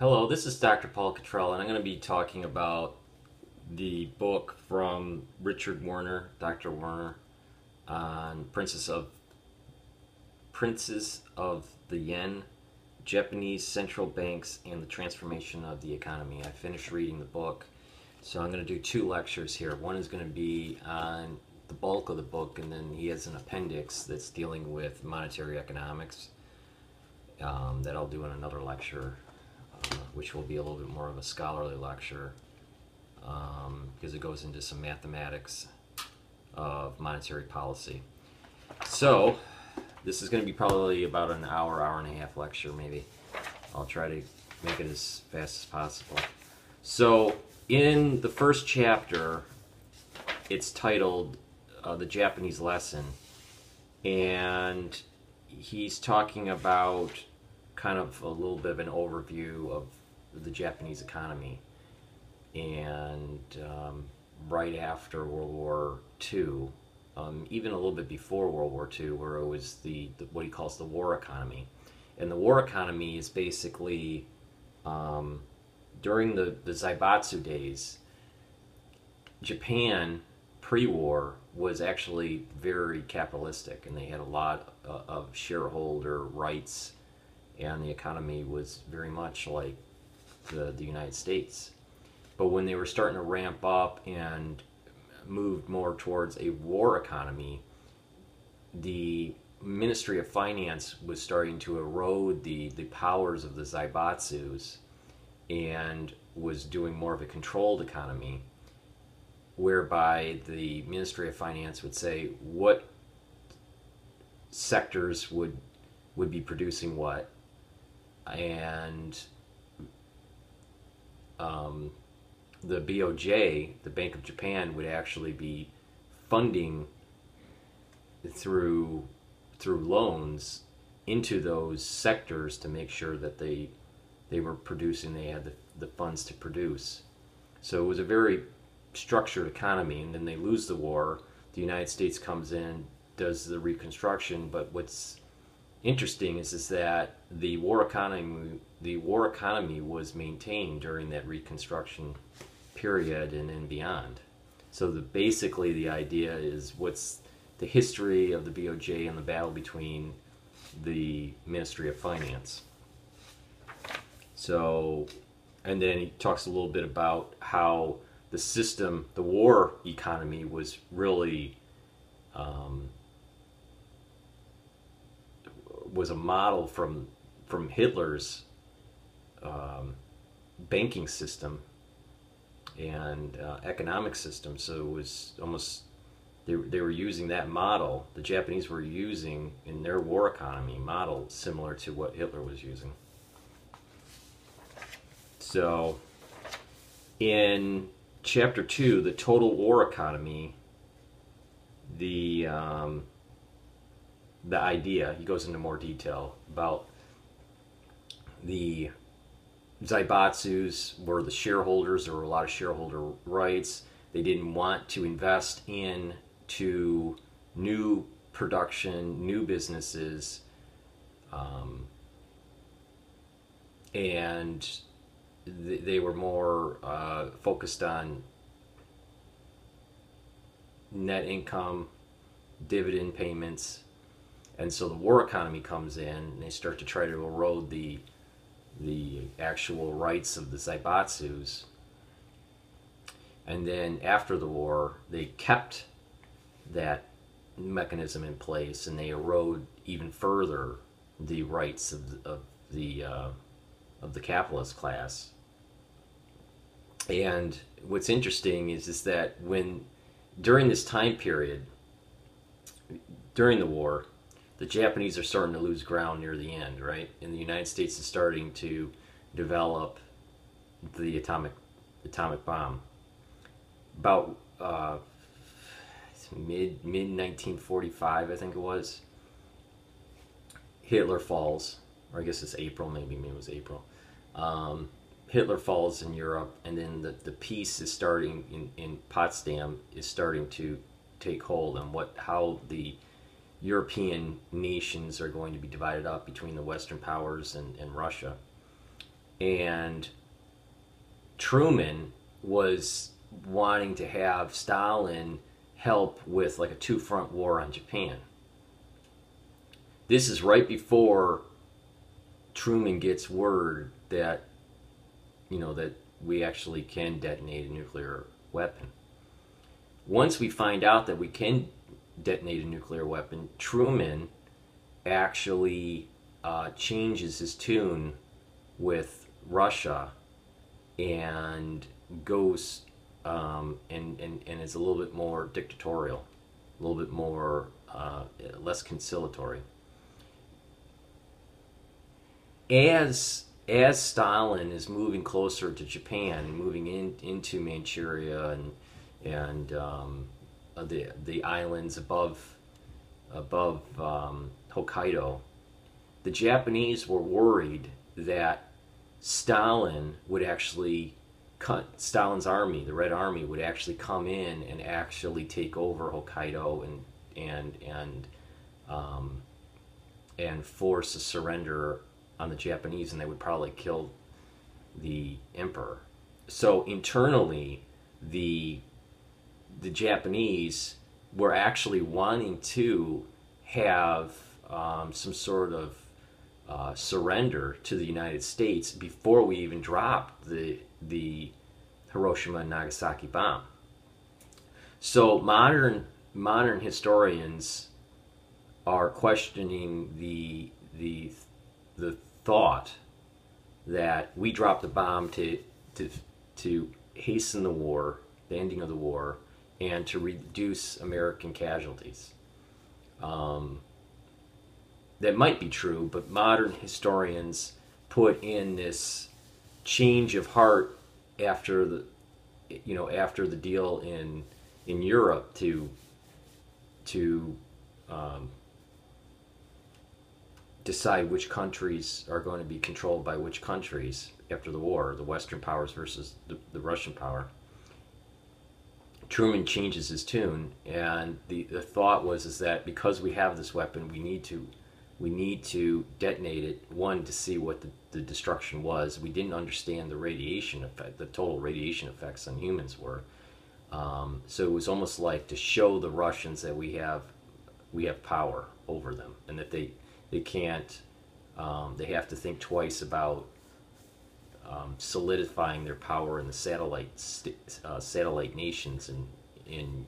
Hello, this is Dr. Paul Cottrell, and I'm going to be talking about the book from Richard Werner, Dr. Werner, on Princess of Princes of the Yen, Japanese central banks, and the transformation of the economy. I finished reading the book, so I'm going to do two lectures here. One is going to be on the bulk of the book, and then he has an appendix that's dealing with monetary economics um, that I'll do in another lecture which will be a little bit more of a scholarly lecture um, because it goes into some mathematics of monetary policy. So, this is going to be probably about an hour, hour and a half lecture, maybe. I'll try to make it as fast as possible. So, in the first chapter, it's titled uh, The Japanese Lesson, and he's talking about kind of a little bit of an overview of the Japanese economy. And um, right after World War II, um, even a little bit before World War II, where it was the, the, what he calls the war economy. And the war economy is basically um, during the, the Zaibatsu days, Japan pre-war was actually very capitalistic, and they had a lot uh, of shareholder rights and the economy was very much like the, the United States. But when they were starting to ramp up and moved more towards a war economy, the Ministry of Finance was starting to erode the, the powers of the Zaibatsus and was doing more of a controlled economy, whereby the Ministry of Finance would say what sectors would would be producing what and um, the BOJ, the Bank of Japan, would actually be funding through through loans into those sectors to make sure that they they were producing, they had the, the funds to produce. So it was a very structured economy, and then they lose the war. The United States comes in, does the reconstruction, but what's interesting is is that the war economy the war economy was maintained during that reconstruction period and then beyond. So the, basically the idea is what's the history of the BOJ and the battle between the Ministry of Finance. So, and then he talks a little bit about how the system, the war economy, was really um, was a model from from Hitler's um, banking system and uh, economic system. So it was almost they, they were using that model. The Japanese were using in their war economy model similar to what Hitler was using. So in chapter two, the total war economy, the um, the idea. He goes into more detail about the Zaibatsus were the shareholders. There were a lot of shareholder rights. They didn't want to invest in to new production, new businesses, um, and th- they were more uh, focused on net income, dividend payments, and so the war economy comes in and they start to try to erode the the actual rights of the Zaibatsus. And then after the war, they kept that mechanism in place and they erode even further the rights of the, of the uh, of the capitalist class. And what's interesting is is that when during this time period, during the war, the Japanese are starting to lose ground near the end, right? And the United States is starting to develop the atomic atomic bomb. About uh, mid mid 1945, I think it was. Hitler falls, or I guess it's April, maybe maybe it was April. Um, Hitler falls in Europe, and then the, the peace is starting in, in Potsdam is starting to take hold, and what how the European nations are going to be divided up between the Western powers and, and Russia. and Truman was wanting to have Stalin help with like a two front war on Japan. This is right before Truman gets word that you know that we actually can detonate a nuclear weapon. Once we find out that we can detonate a nuclear weapon, Truman actually uh, changes his tune with Russia and goes um, and, and, and is a little bit more dictatorial, a little bit more uh, less conciliatory. As as Stalin is moving closer to Japan, moving in into Manchuria and and um, the the islands above above um, Hokkaido, the Japanese were worried that Stalin would actually cut Stalin's army, the Red Army, would actually come in and actually take over Hokkaido and and and um, and force a surrender on the Japanese, and they would probably kill the emperor. So internally, the the Japanese were actually wanting to have um, some sort of uh, surrender to the United States before we even dropped the the Hiroshima and Nagasaki bomb. So modern modern historians are questioning the the the thought that we dropped the bomb to to to hasten the war, the ending of the war, and to reduce American casualties. Um, that might be true, but modern historians put in this change of heart after the you know after the deal in in Europe to to um, decide which countries are going to be controlled by which countries after the war, the Western powers versus the, the Russian power. Truman changes his tune, and the, the thought was is that because we have this weapon, we need to we need to detonate it. One to see what the, the destruction was. We didn't understand the radiation effect, the total radiation effects on humans were. Um, so it was almost like to show the Russians that we have we have power over them, and that they they can't um, they have to think twice about um, solidifying their power in the satellite uh, satellite nations in in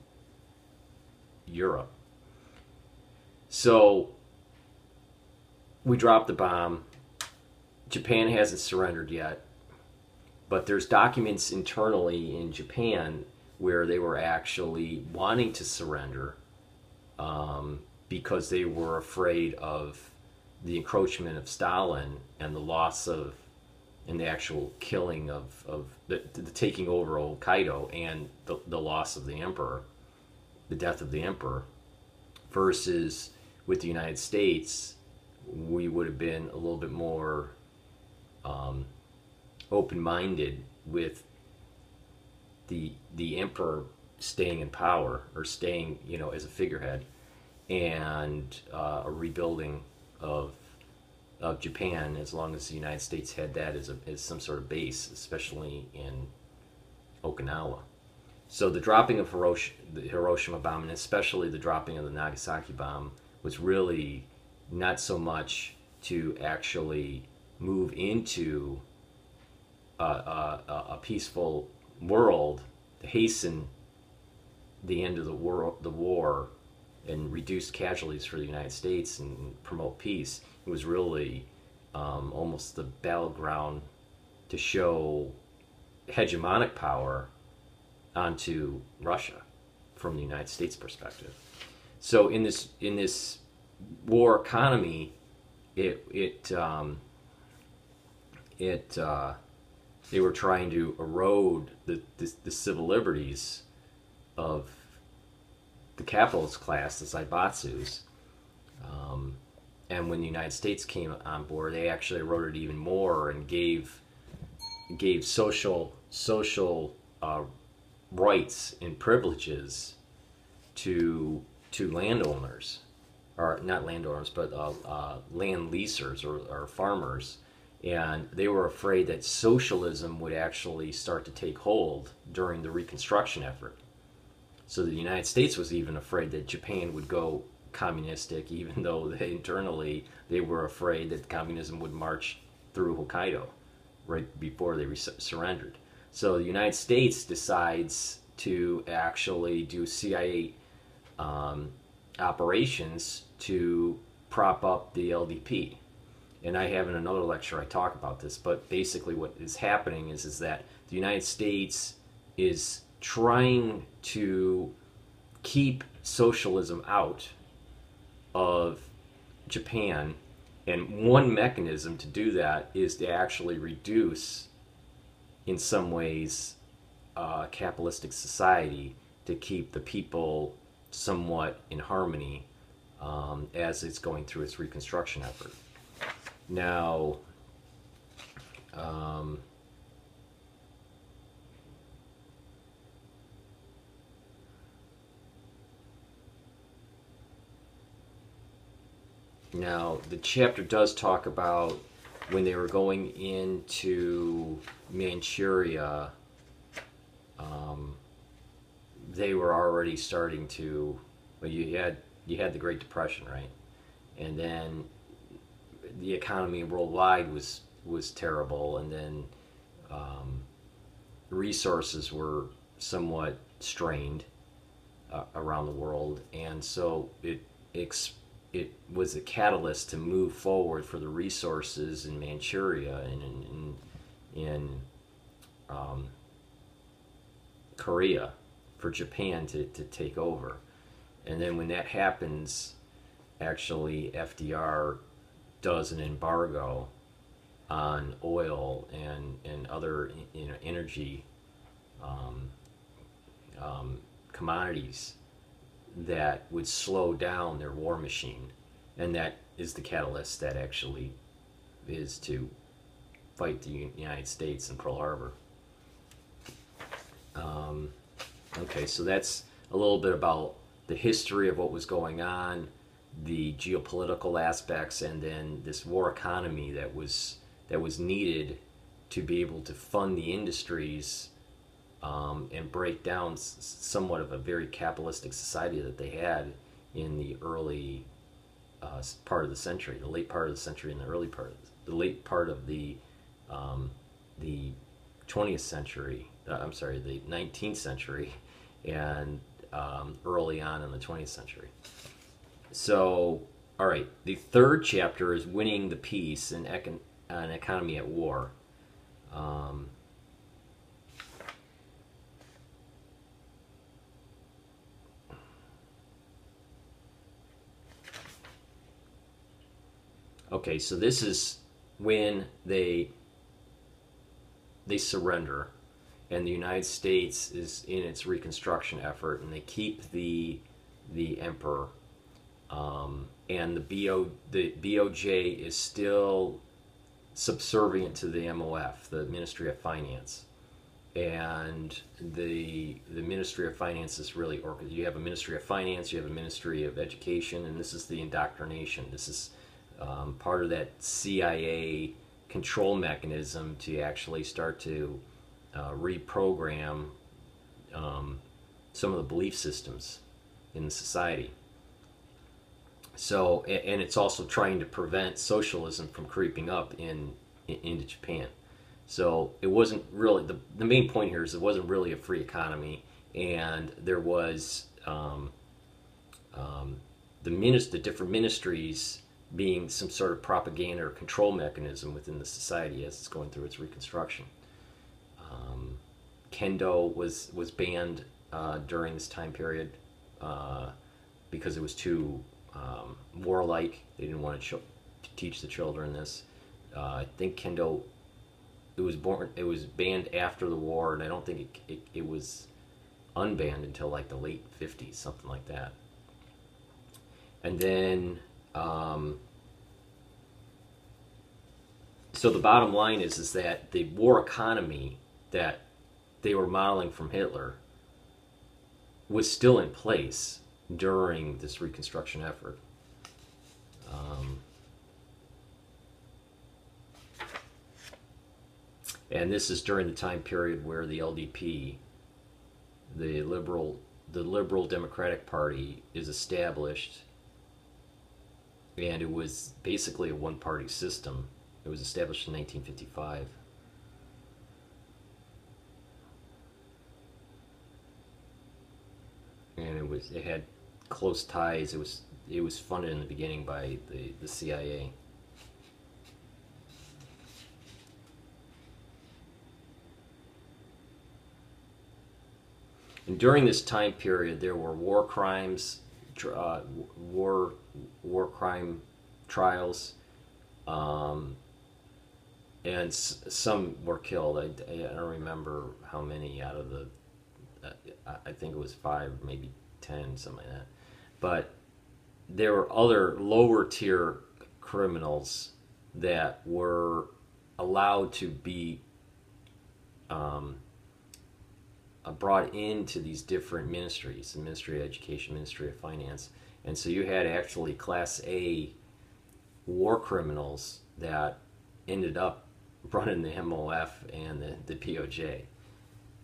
Europe. So we dropped the bomb. Japan hasn't surrendered yet, but there's documents internally in Japan where they were actually wanting to surrender um, because they were afraid of the encroachment of Stalin and the loss of and the actual killing of, of the, the taking over of Hokkaido and the, the loss of the emperor, the death of the emperor, versus with the United States, we would have been a little bit more um, open-minded with the the emperor staying in power or staying, you know, as a figurehead, and uh, a rebuilding of of Japan as long as the United States had that as, a, as some sort of base, especially in Okinawa. So the dropping of Hiroshima, the Hiroshima bomb, and especially the dropping of the Nagasaki bomb, was really not so much to actually move into a, a, a peaceful world to hasten the end of the war, the war and reduce casualties for the United States and promote peace. It was really um, almost the battleground to show hegemonic power onto Russia from the United States perspective. So in this in this war economy, it it um, it uh, they were trying to erode the, the, the civil liberties of the capitalist class, the Zaibatsus. Um, and when the United States came on board, they actually eroded even more and gave gave social social uh, rights and privileges to to landowners, or not landowners, but uh, uh, land leasers or, or farmers, And they were afraid that socialism would actually start to take hold during the Reconstruction effort. So the United States was even afraid that Japan would go communistic, even though they, internally they were afraid that communism would march through Hokkaido right before they surrendered. So the United States decides to actually do CIA um, operations to prop up the LDP. And I have in another lecture I talk about this, but basically what is happening is is that the United States is trying to keep socialism out of Japan and one mechanism to do that is to actually reduce in some ways uh, capitalistic society to keep the people somewhat in harmony um, as it's going through its reconstruction effort. Now, um, now the chapter does talk about when they were going into Manchuria. Um, they were already starting to. Well, you had you had the Great Depression, right? And then the economy worldwide was was terrible, and then um, resources were somewhat strained uh, around the world, and so it it was a catalyst to move forward for the resources in Manchuria and in in, in um, Korea for Japan to, to take over. And then when that happens, actually FDR does an embargo on oil and, and other you know energy um, um, commodities that would slow down their war machine, and that is the catalyst that actually is to fight the United States in Pearl Harbor. Um, okay, so that's a little bit about the history of what was going on, the geopolitical aspects, and then this war economy that was that was needed to be able to fund the industries um, and break down s- somewhat of a very capitalistic society that they had in the early uh, part of the century, the late part of the century, and the early part, of the, the late part of the um, the 20th century. Uh, I'm sorry, the 19th century, and um, early on in the 20th century. So, all right, the third chapter is winning the peace and econ- an economy at war. Um, Okay, so this is when they they surrender, and the United States is in its reconstruction effort, and they keep the the emperor, um, and the BO the BOJ is still subservient to the MOF, the Ministry of Finance, and the the Ministry of Finance is really or you have a Ministry of Finance, you have a Ministry of Education, and this is the indoctrination. This is um, part of that CIA control mechanism to actually start to uh, reprogram um, some of the belief systems in the society. So, and it's also trying to prevent socialism from creeping up in, in into Japan. So it wasn't really the the main point here is it wasn't really a free economy, and there was um, um, the minis- the different ministries being some sort of propaganda or control mechanism within the society as it's going through its reconstruction. Um, kendo was was banned uh, during this time period uh, because it was too um, warlike. They didn't want to, to, teach the children this. Uh, I think kendo it was born it was banned after the war, and I don't think it, it, it was unbanned until like the late 50s, something like that. And then um, so the bottom line is is that the war economy that they were modeling from Hitler was still in place during this reconstruction effort. Um, and this is during the time period where the LDP, the liberal, the liberal Democratic Party, is established, and it was basically a one-party system. It was established in 1955. And it was it had close ties. It was it was funded in the beginning by the, the CIA. And during this time period, there were war crimes, uh, war war crime trials, um, and s- some were killed. I, I don't remember how many out of the. Uh, I think it was five, maybe ten, something like that. But there were other lower tier criminals that were allowed to be um, brought into these different ministries the ministry of education ministry of finance. And so you had actually class a war criminals that ended up running the mof and the, the BOJ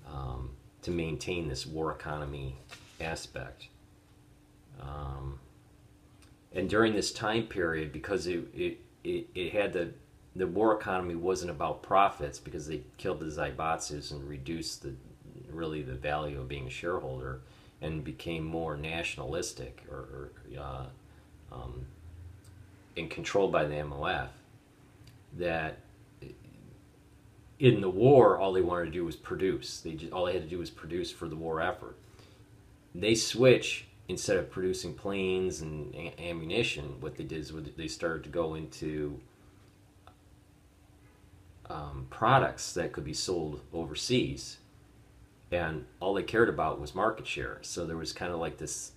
um, to maintain this war economy aspect. Um, and during this time period, because it, it, it, it, had the the war economy wasn't about profits because they killed the zaibatsus and reduced the really the value of being a shareholder and became more nationalistic or, or uh, um, and controlled by the MOF. That in the war, all they wanted to do was produce. They just, all they had to do was produce for the war effort. They switch instead of producing planes and ammunition, what they did is they started to go into um, products that could be sold overseas, and all they cared about was market share. So there was kind of like this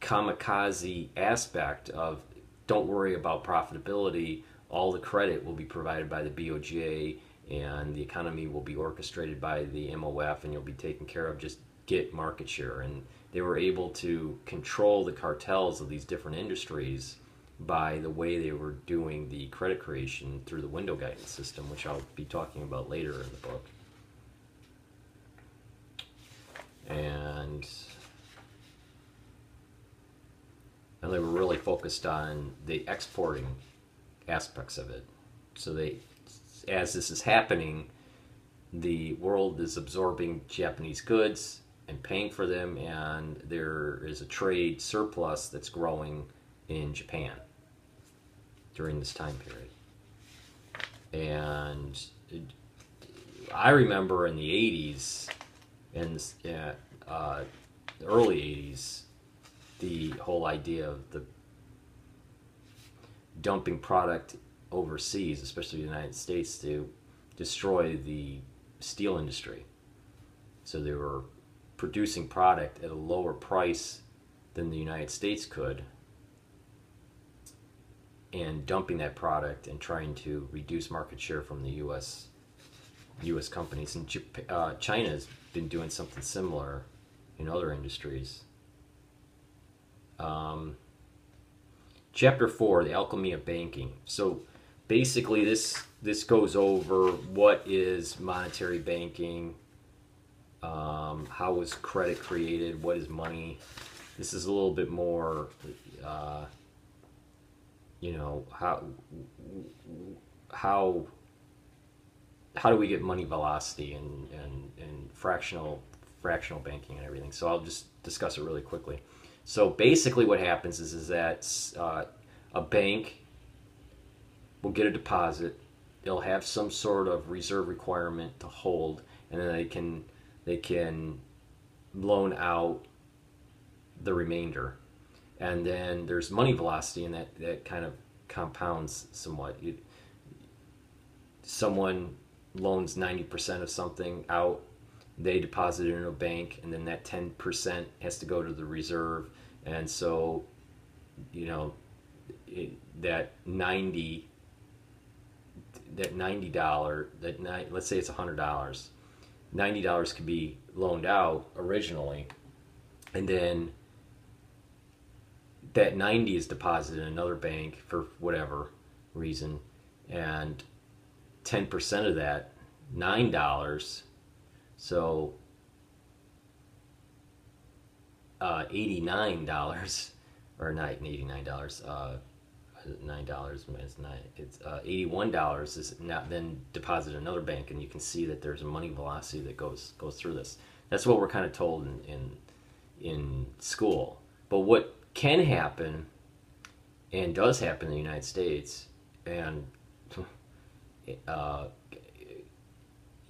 kamikaze aspect of don't worry about profitability. All the credit will be provided by the BOJ, and the economy will be orchestrated by the MOF, and you'll be taken care of. Just get market share and they were able to control the cartels of these different industries by the way they were doing the credit creation through the window guidance system, which I'll be talking about later in the book. And and they were really focused on the exporting aspects of it. So they, as this is happening, the world is absorbing Japanese goods and paying for them, and there is a trade surplus that's growing in Japan during this time period. And I remember in the 80s and uh, the early 80s, the whole idea of the dumping product overseas, especially the United States, to destroy the steel industry. So they were producing product at a lower price than the United States could and dumping that product and trying to reduce market share from the U.S. U.S. companies. And uh, China has been doing something similar in other industries. Um, chapter four: the alchemy of banking. So basically, this this goes over what is monetary banking um, how was credit created? What is money? This is a little bit more, uh, you know, how how how do we get money velocity and, and, and fractional fractional banking and everything. So I'll just discuss it really quickly. So basically, what happens is is that uh, a bank will get a deposit. They'll have some sort of reserve requirement to hold, and then they can they can loan out the remainder. And then there's money velocity, and that, that kind of compounds somewhat. You, someone loans 90% of something out, they deposit it in a bank, and then that 10% has to go to the reserve. And so, you know, it, that 90 that $90 that let's say it's $100 $90 could be loaned out originally and then that 90 is deposited in another bank for whatever reason and 10% of that nine dollars. So uh, eighty nine dollars, or not eighty nine dollars. Uh, nine dollars minus nine. It's uh, eighty one dollars is now then deposit another bank, and you can see that there's a money velocity that goes goes through this. That's what we're kind of told in in, in school. But what can happen, and does happen in the United States, and uh,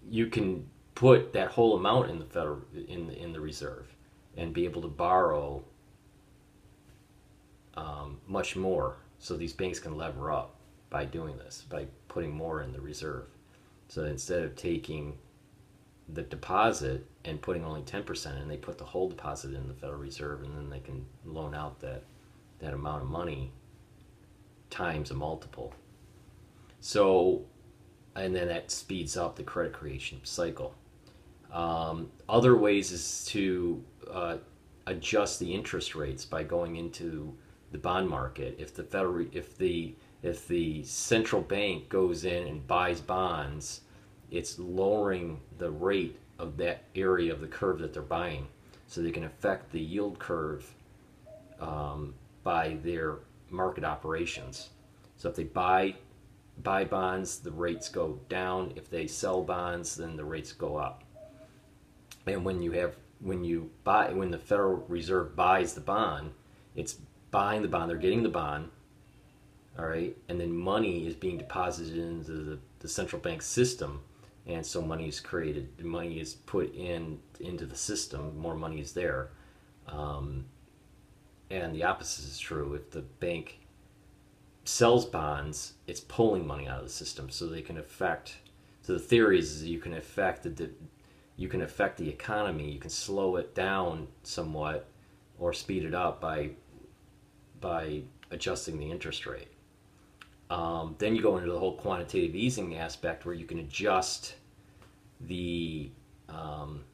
you can put that whole amount in the federal in the, in the reserve and be able to borrow um, much more so these banks can lever up by doing this by putting more in the reserve. So instead of taking the deposit and putting only 10% in they put the whole deposit in the federal reserve and then they can loan out that that amount of money times a multiple. So and then that speeds up the credit creation cycle. Um, other ways is to uh, adjust the interest rates by going into the bond market. If the federal, if the if the central bank goes in and buys bonds, it's lowering the rate of that area of the curve that they're buying, so they can affect the yield curve um, by their market operations. So if they buy buy bonds, the rates go down. If they sell bonds, then the rates go up. And when you have when you buy when the Federal Reserve buys the bond, it's buying the bond, they're getting the bond, all right, and then money is being deposited into the, the central bank system, and so money is created, money is put in into the system, more money is there, um, and the opposite is true. If the bank sells bonds, it's pulling money out of the system so they can affect. So the theory is you can affect the you can affect the economy. You can slow it down somewhat or speed it up by by adjusting the interest rate. Um, then you go into the whole quantitative easing aspect where you can adjust the um,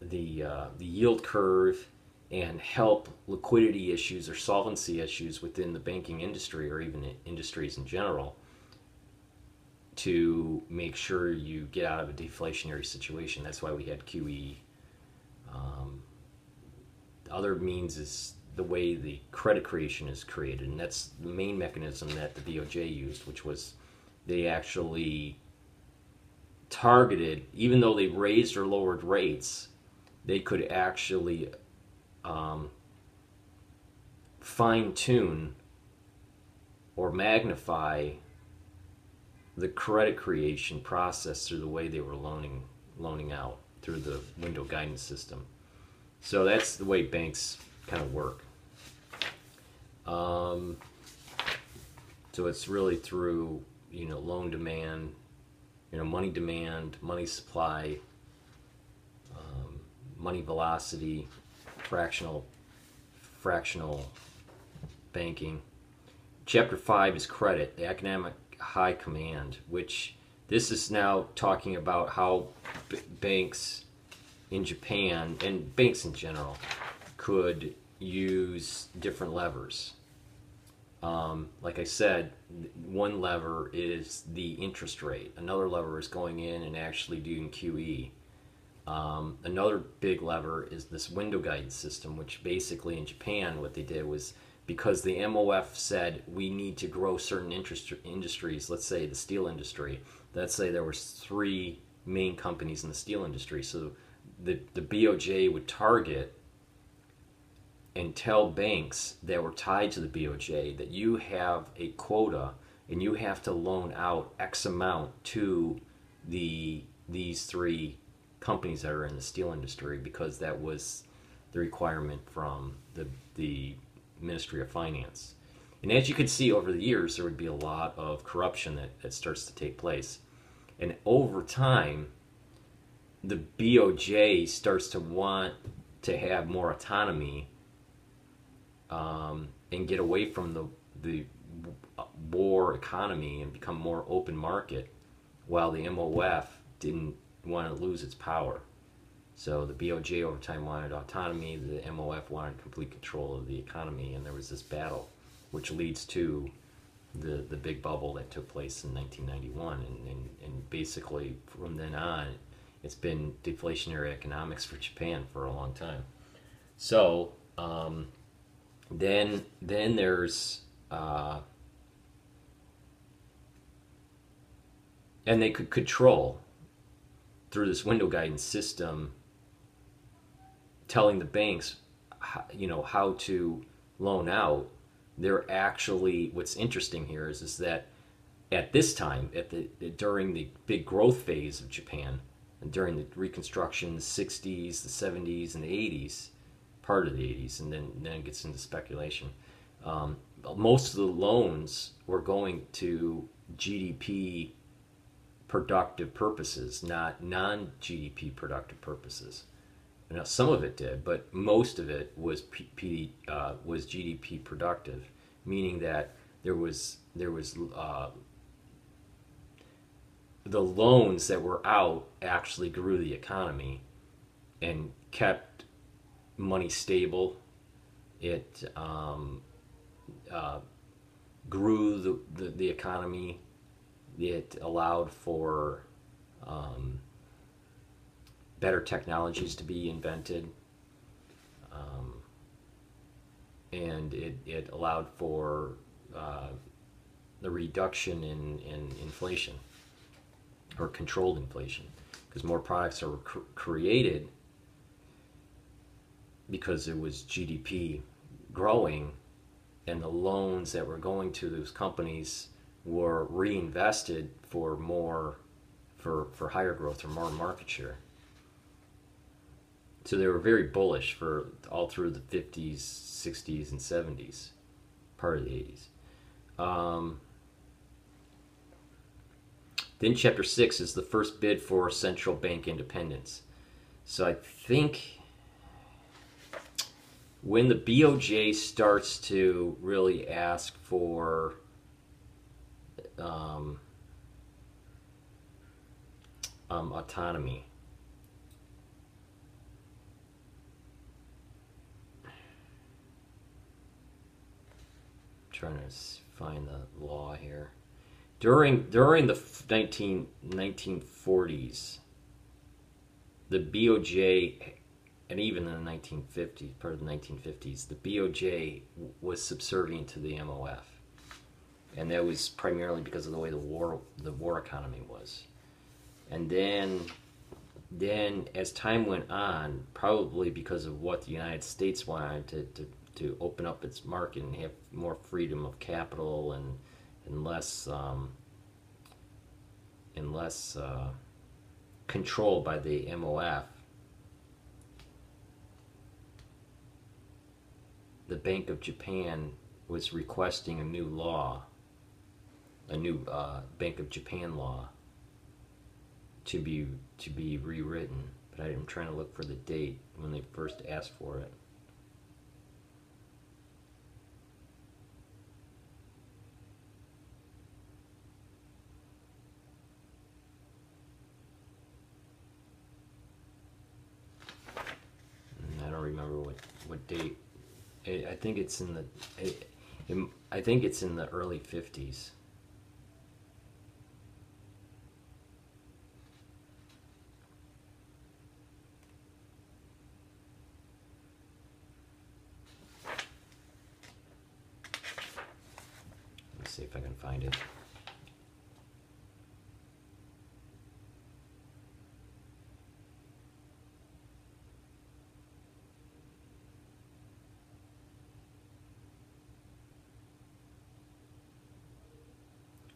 the uh, the yield curve and help liquidity issues or solvency issues within the banking industry or even industries in general to make sure you get out of a deflationary situation. That's why we had QE. Um, other means is the way the credit creation is created, and that's the main mechanism that the BOJ used, which was they actually targeted, even though they raised or lowered rates, they could actually um, fine tune or magnify the credit creation process through the way they were loaning loaning out through the window guidance system. So that's the way banks kind of work. Um, so it's really through you know loan demand, you know money demand, money supply, um, money velocity, fractional fractional banking. Chapter 5 is credit, the economic high command, which this is now talking about how banks in Japan and banks in general could use different levers. Um, like I said, one lever is the interest rate. Another lever is going in and actually doing QE. Um, another big lever is this window guidance system, which basically in Japan, what they did was because the MOF said we need to grow certain interest, industries, let's say the steel industry, let's say there were three main companies in the steel industry. So the, the BOJ would target and tell banks that were tied to the BOJ that you have a quota and you have to loan out X amount to the these three companies that are in the steel industry because that was the requirement from the, the Ministry of Finance. And as you can see over the years, there would be a lot of corruption that, that starts to take place. And over time, the BOJ starts to want to have more autonomy um, and get away from the, the war economy and become more open market, while the MOF didn't wanted to lose its power. So the BOJ over time wanted autonomy, the MOF wanted complete control of the economy, and there was this battle, which leads to the the big bubble that took place in 1991, and, and, and basically from then on, it's been deflationary economics for Japan for a long time. So um, then then there's uh, and they could control through this window guidance system telling the banks you know how to loan out they're actually what's interesting here is is that at this time at the during the big growth phase of Japan and during the reconstruction the 60s the 70s and the 80s part of the 80s and then then it gets into speculation um, most of the loans were going to GDP productive purposes not non GDP productive purposes now, some of it did, but most of it was P, P, uh, was GDP productive, meaning that there was there was uh, the loans that were out actually grew the economy and kept money stable. It um, uh, grew the, the, the economy. It allowed for um, better technologies to be invented. Um, and it, it allowed for uh, the reduction in, in inflation or controlled inflation because more products are cr- created because it was GDP growing and the loans that were going to those companies were reinvested for more for, for higher growth or more market share so they were very bullish for all through the 50s, 60s, and 70s, part of the 80s. Um, then chapter six is the first bid for central bank independence. So I think when the BOJ starts to really ask for um, um, autonomy trying to find the law here. During during the 19, 1940s, the BOJ, and even in the 1950s, part of the 1950s, the BOJ was subservient to the MOF, and that was primarily because of the way the war the war economy was, and then then as time went on, probably because of what the United States wanted to, to to open up its market and have more freedom of capital and and less um, and less uh, control by the MOF. The Bank of Japan was requesting a new law, a new uh, Bank of Japan law to be to be rewritten, but I, am trying to look for the date when they first asked for it. I don't remember what what date. I, think it's in the. I think it's in the early 50s. See if I can find it.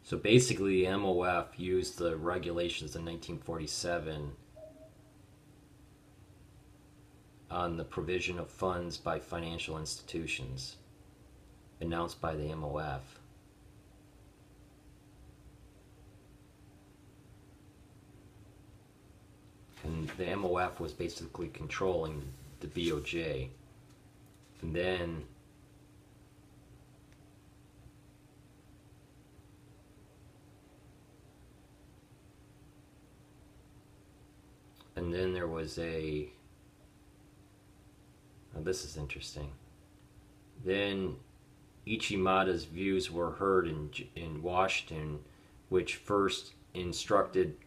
So basically, MOF used the regulations in 1947 on the provision of funds by financial institutions announced by the MOF. And the MOF was basically controlling the BOJ. And then and then there was a oh, this is interesting then Ichimada's views were heard in, in Washington, which first instructed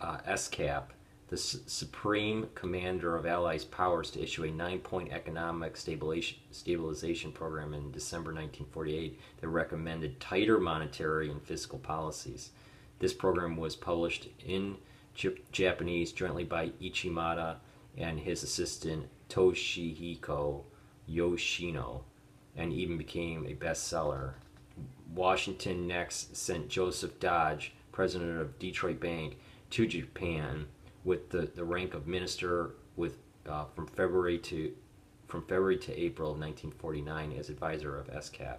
uh, SCAP, the Supreme Commander of Allies powers, to issue a nine point economic stabilization, program in December 1948 that recommended tighter monetary and fiscal policies. This program was published in Japanese jointly by Ichimada and his assistant Toshihiko Yoshino and even became a bestseller. Washington next sent Joseph Dodge, president of Detroit Bank, to Japan with the, the rank of minister with uh, from February to from February to April of 1949 as advisor of SCAP.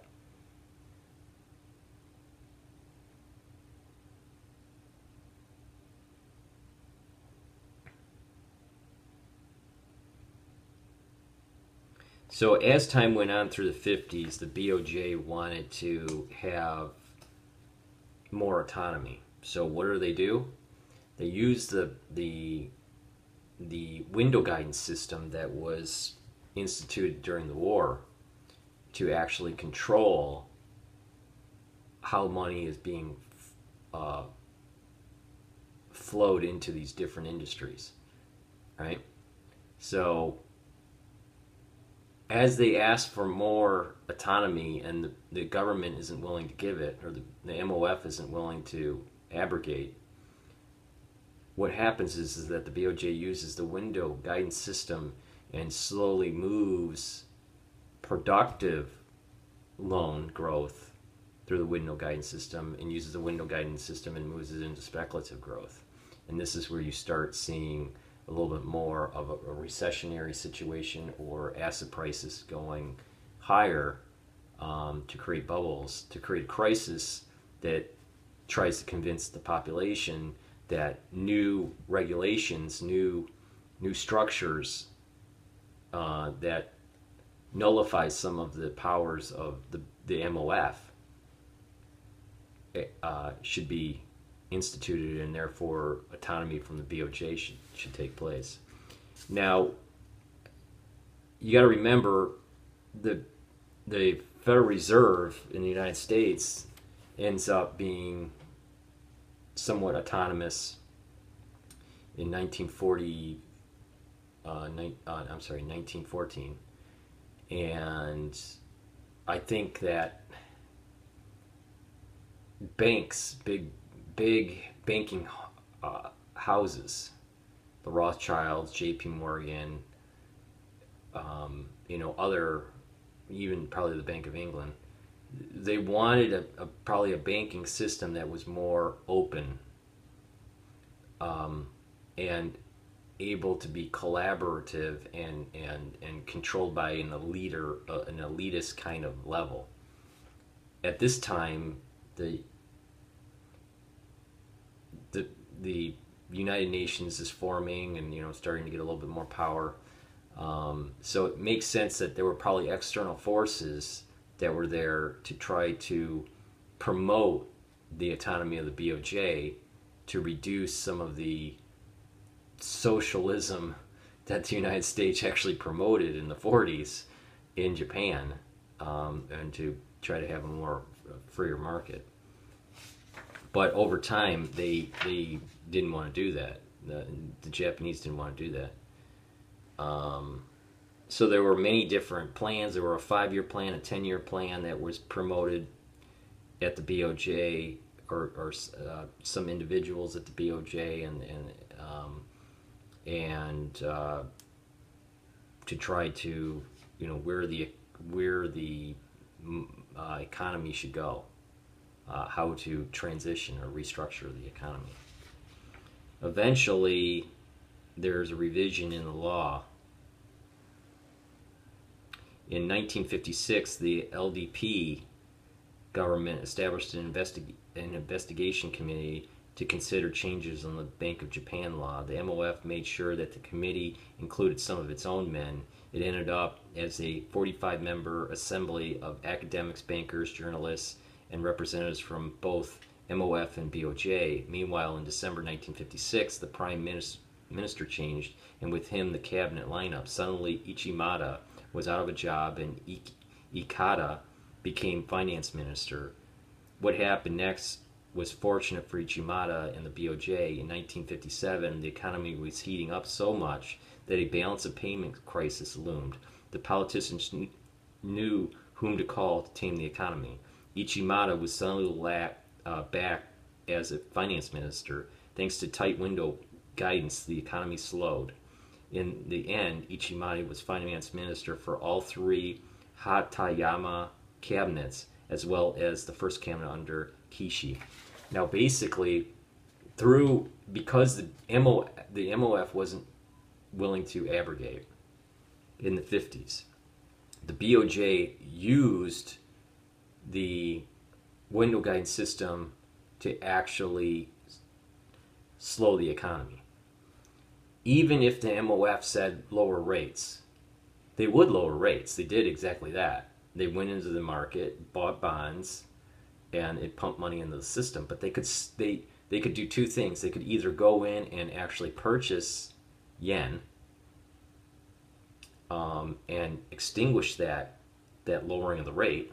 So as time went on through the 50s, the BOJ wanted to have more autonomy. So what do they do? They use the the the window guidance system that was instituted during the war to actually control how money is being uh, flowed into these different industries, right? So as they ask for more autonomy and the, the government isn't willing to give it, or the, the MOF isn't willing to abrogate, what happens is, is that the BOJ uses the window guidance system and slowly moves productive loan growth through the window guidance system and uses the window guidance system and moves it into speculative growth. And this is where you start seeing a little bit more of a, a recessionary situation or asset prices going higher um, to create bubbles, to create crisis that tries to convince the population that new regulations, new new structures uh, that nullify some of the powers of the, the MOF eh, uh, should be instituted and therefore autonomy from the BOJ should, should take place. Now, you got to remember the the Federal Reserve in the United States ends up being somewhat autonomous in 1940 uh, ni- uh, I'm sorry 1914 and I think that banks big big banking uh, houses, the Rothschilds, J.P. Morgan, um, you know, other, even probably the Bank of England, they wanted a, a probably a banking system that was more open um, and able to be collaborative and and and controlled by an leader, uh, an elitist kind of level. At this time, the the the United Nations is forming and you know starting to get a little bit more power. Um, so it makes sense that there were probably external forces that were there to try to promote the autonomy of the BOJ to reduce some of the socialism that the United States actually promoted in the 40s in Japan um, and to try to have a more freer market. But over time, they they didn't want to do that. The, the Japanese didn't want to do that. Um, so there were many different plans. There were a five-year plan, a ten-year plan that was promoted at the BOJ or, or uh, some individuals at the BOJ and and um, and uh, to try to you know where the where the uh, economy should go uh, how to transition or restructure the economy. Eventually, there's a revision in the law. In 1956, the LDP government established an, investi- an investigation committee to consider changes in the Bank of Japan law. The MOF made sure that the committee included some of its own men. It ended up as a 45 member assembly of academics, bankers, journalists, and representatives from both MOF and BOJ. Meanwhile, in December 1956, the prime minister changed, and with him the cabinet lineup. Suddenly, Ichimada was out of a job, and Ikeda became finance minister. What happened next was fortunate for Ichimada and the BOJ. In 1957, the economy was heating up so much that a balance of payment crisis loomed. The politicians knew whom to call to tame the economy. Ichimada was suddenly la- uh, back as a finance minister. Thanks to tight window guidance, the economy slowed. In the end, Ichimada was finance minister for all three Hatoyama cabinets, as well as the first cabinet under Kishi. Now, basically, through because the MO the MOF wasn't willing to abrogate in the 50s, the BOJ used the window guidance system to actually slow the economy. Even if the MOF said lower rates, they would lower rates. They did exactly that. They went into the market, bought bonds, and it pumped money into the system. But they could they they could do two things. They could either go in and actually purchase yen um, and extinguish that that lowering of the rate,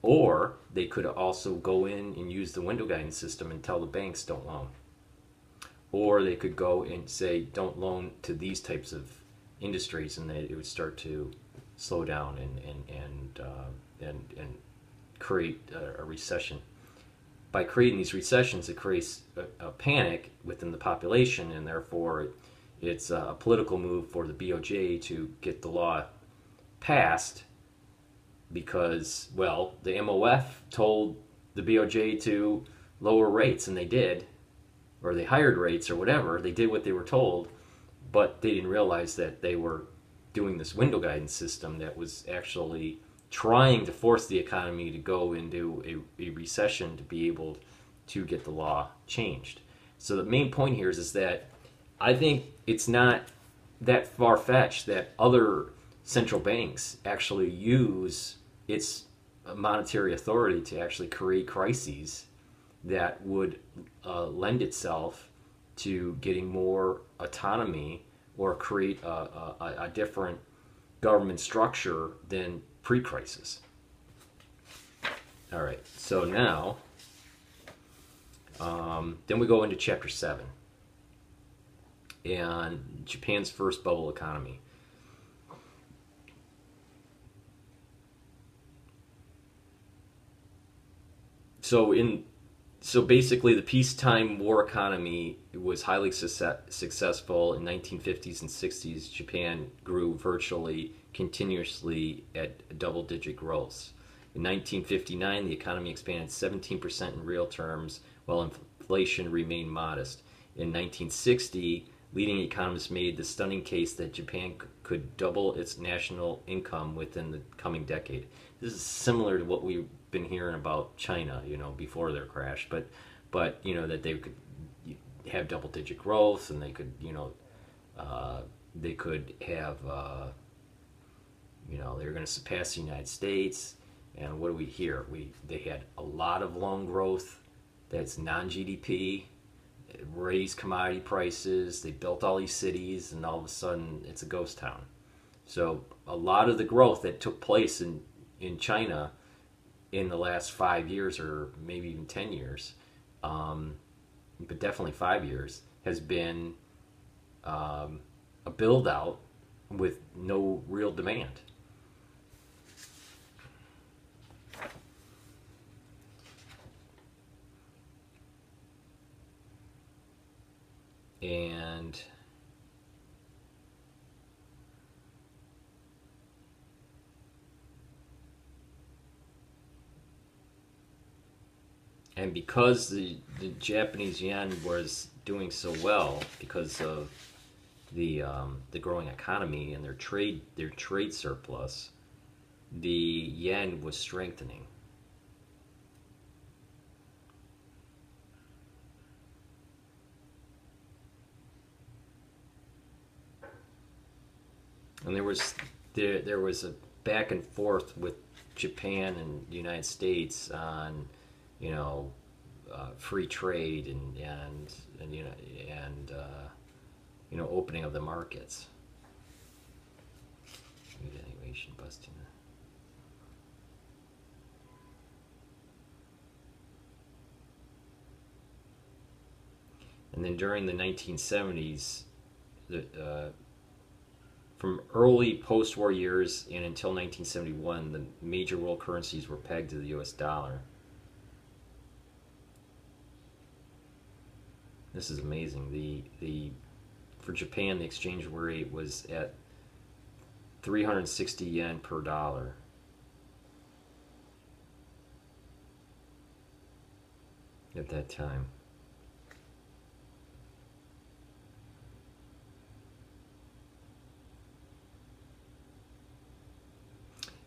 or they could also go in and use the window guidance system and tell the banks don't loan. Or they could go and say don't loan to these types of industries, and it would start to slow down and and and uh, and, and create a, a, recession. By creating these recessions, it creates a, a panic within the population, and therefore it, it's a political move for the BOJ to get the law passed because, well, the MOF told the BOJ to lower rates, and they did, or they hired rates or whatever. They did what they were told, but they didn't realize that they were doing this window guidance system that was actually trying to force the economy to go into a, a recession to be able to get the law changed. So the main point here is, is that I think it's not that far fetched that other central banks actually use its monetary authority to actually create crises that would uh, lend itself to getting more autonomy or create a, a, a different government structure than pre-crisis. All right, so now, um, then we go into chapter seven, and Japan's first bubble economy. So in so basically, the peacetime war economy was highly success- successful in 1950s and 60s. Japan grew virtually continuously at double-digit growth. In 1959, the economy expanded 17% in real terms, while inflation remained modest. In 1960, leading economists made the stunning case that Japan could double its national income within the coming decade. This is similar to what we've been hearing about China, you know, before their crash, but but you know that they could have double digit growth and they could, you know, uh, they could have, uh, you know, they were going to surpass the United States. And what do we hear? We they had a lot of loan growth that's non GDP raised commodity prices, they built all these cities, and all of a sudden it's a ghost town. So a lot of the growth that took place in, in China in the last five years, or maybe even 10 years, um, but definitely five years, has been um, a build out with no real demand. and and because the, the Japanese yen was doing so well because of the um, the growing economy and their trade their trade surplus, the yen was strengthening. and there was there there was a back and forth with Japan and the United States on you know, uh, free trade and and and you know and uh, you know opening of the markets, busting. And then during the 1970s, the, uh, from early post-war years and until 1971, the major world currencies were pegged to the U.S. dollar. This is amazing. The, the, for Japan, the exchange rate was at 360 yen per dollar. At that time.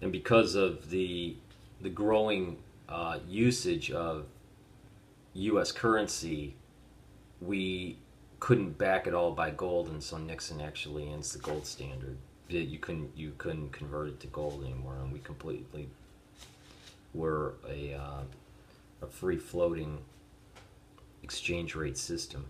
and because of the the growing uh, usage of U.S. currency, we couldn't back it all by gold, and so Nixon actually ends the gold standard. You couldn't you couldn't convert it to gold anymore, and we completely were a uh, a free floating exchange rate system.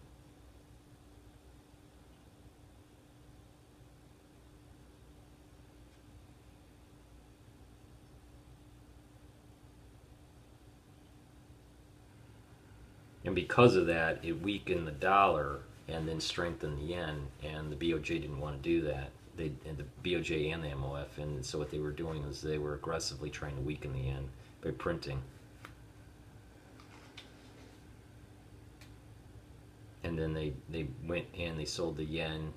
And because of that, it weakened the dollar and then strengthened the yen. And the BOJ didn't want to do that. They and the BOJ and the MOF, and so what they were doing is they were aggressively trying to weaken the yen by printing. And then they, they went and they sold the yen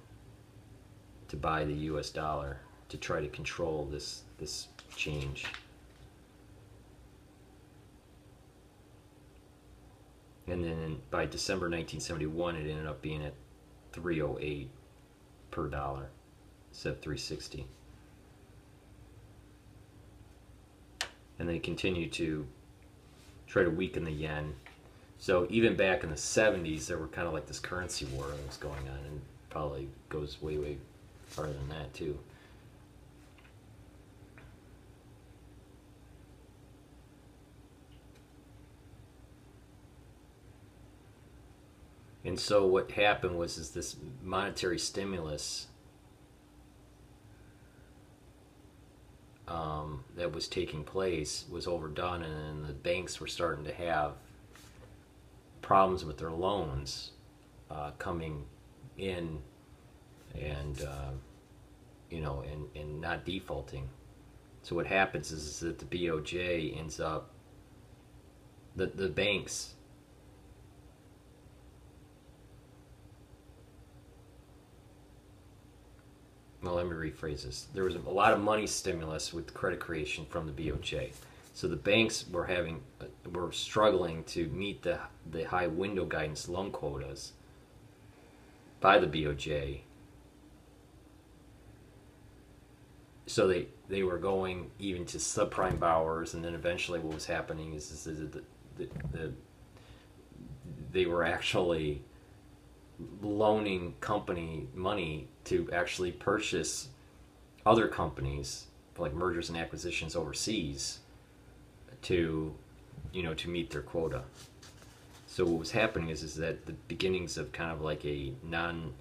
to buy the U.S. dollar to try to control this this change. And then by December 1971, it ended up being at 308 per dollar instead of 360. And they continued to try to weaken the yen. So even back in the 70s, there were kind of like this currency war that was going on, and probably goes way, way farther than that too. And so what happened was is this monetary stimulus um, that was taking place was overdone, and the banks were starting to have problems with their loans uh, coming in, and uh, you know, and, and not defaulting. So what happens is, is that the BOJ ends up the the banks well, let me rephrase this. There was a lot of money stimulus with credit creation from the BOJ. So the banks were having uh, were struggling to meet the the high window guidance loan quotas by the BOJ. So they they were going even to subprime borrowers, and then eventually what was happening is, is the, the, the they were actually loaning company money to actually purchase other companies like mergers and acquisitions overseas to you know to meet their quota. So what was happening is is that the beginnings of kind of like a non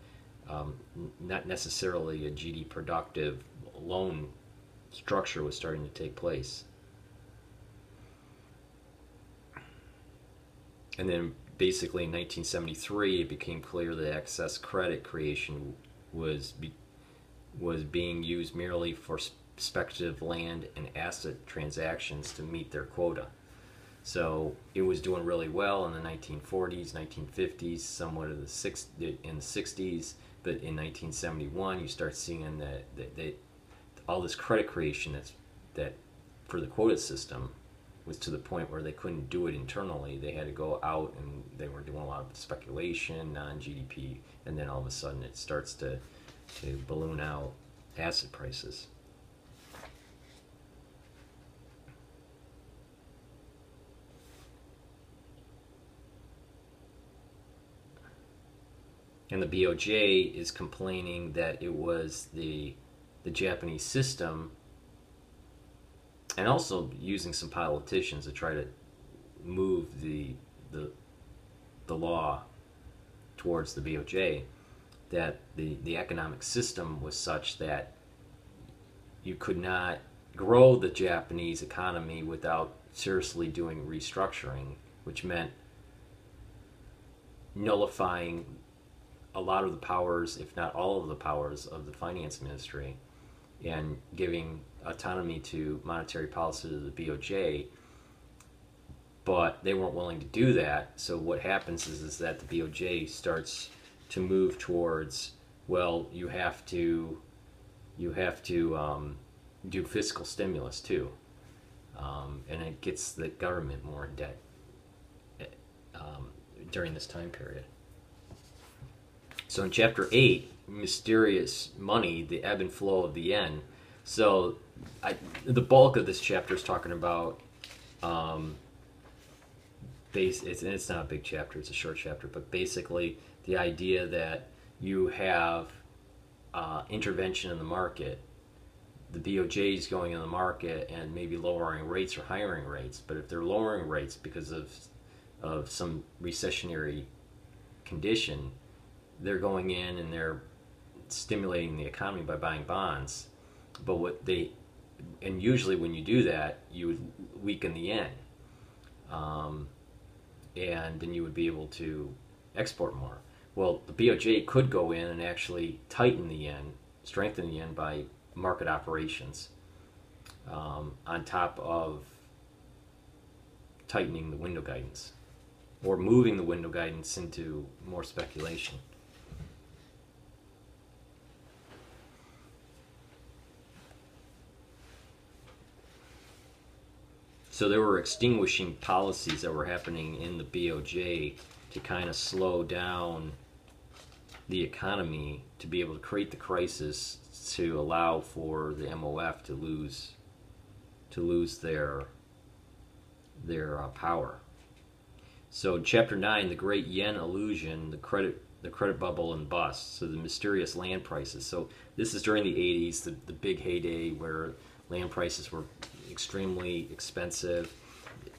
um, not necessarily a GD productive loan structure was starting to take place. And then basically in 1973 it became clear that excess credit creation was be, was being used merely for speculative land and asset transactions to meet their quota. So it was doing really well in the 1940s, 1950s, somewhat of the six in the 60s, but in 1971 you start seeing that, that, that all this credit creation that's that for the quota system was to the point where they couldn't do it internally. They had to go out and they were doing a lot of speculation, non GDP, and then all of a sudden it starts to, to balloon out asset prices. And the BOJ is complaining that it was the the Japanese system and also using some politicians to try to move the the the law towards the BOJ that the the economic system was such that you could not grow the Japanese economy without seriously doing restructuring, which meant nullifying a lot of the powers, if not all of the powers, of the finance ministry and giving autonomy to monetary policy to the BOJ. But they weren't willing to do that. So what happens is, is that the BOJ starts to move towards, well, you have to, you have to um, do fiscal stimulus too, um, and it gets the government more in debt eh, um, during this time period. So in chapter 8, mysterious money, the ebb and flow of the yen. So I, the bulk of this chapter is talking about um, base. It's, it's not a big chapter; it's a short chapter. But basically, the idea that you have uh, intervention in the market, the BOJ is going in the market and maybe lowering rates or hiring rates. But if they're lowering rates because of of some recessionary condition, they're going in and they're stimulating the economy by buying bonds. But what they, and usually when you do that, you would weaken the yen. Um, and then you would be able to export more. Well, the BOJ could go in and actually tighten the yen, strengthen the yen by market operations, um, on top of tightening the window guidance or moving the window guidance into more speculation. So there were extinguishing policies that were happening in the BOJ to kind of slow down the economy to be able to create the crisis to allow for the MOF to lose to lose their their uh, power. So chapter 9, the great yen illusion, the credit the credit bubble and bust, so the mysterious land prices. So this is during the 80s, the, the big heyday where land prices were extremely expensive.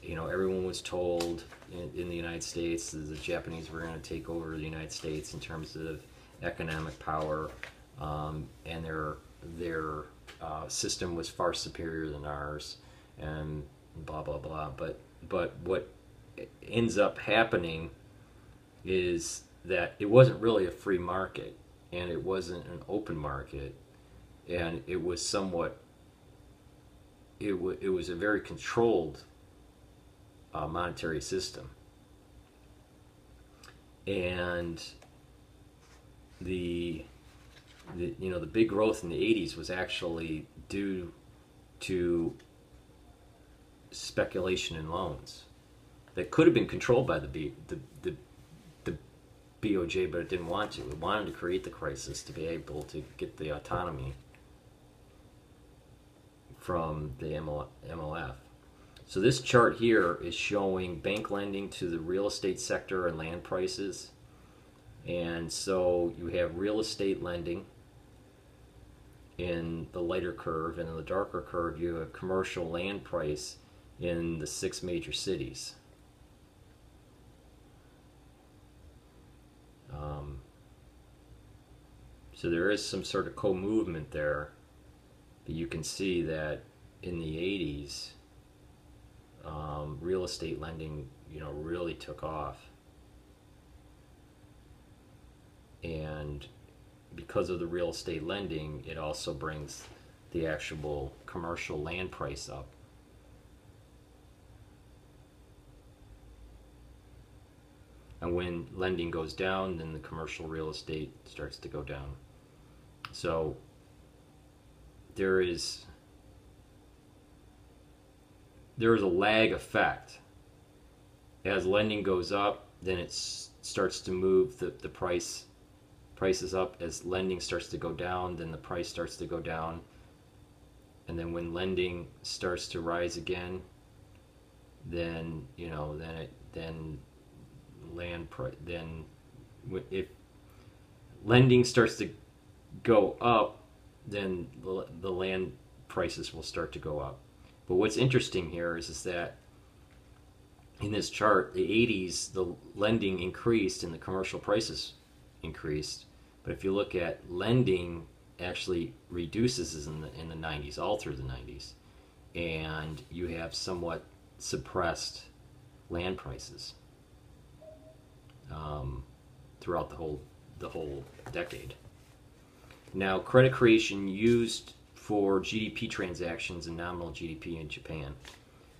You know, everyone was told in, in the United States that the Japanese were going to take over the United States in terms of economic power, um, and their their uh, system was far superior than ours, and blah blah blah. But but what ends up happening is that it wasn't really a free market, and it wasn't an open market, and it was somewhat it, w- it was a very controlled uh, monetary system. And the, the, you know, the big growth in the 80s was actually due to speculation in loans that could have been controlled by the, B, the, the, the BOJ, but it didn't want to. It wanted to create the crisis to be able to get the autonomy from the MOF. So this chart here is showing bank lending to the real estate sector and land prices. And so you have real estate lending in the lighter curve, and in the darker curve, you have commercial land price in the six major cities. Um, so there is some sort of co-movement there you can see that in the 80s, um, real estate lending, you know, really took off. And because of the real estate lending, it also brings the actual commercial land price up. And when lending goes down, then the commercial real estate starts to go down. So there is there is a lag effect. As lending goes up, then it starts to move the, the price prices up. As lending starts to go down, then the price starts to go down. And then when lending starts to rise again, then you know then it then land price then if lending starts to go up then the, land prices will start to go up. But what's interesting here is, is that in this chart, the 80s, the lending increased and the commercial prices increased. But if you look at lending, actually reduces in the in the 90s, all through the 90s, and you have somewhat suppressed land prices. um, throughout the whole the whole decade. Now, credit creation used for GDP transactions and nominal GDP in Japan.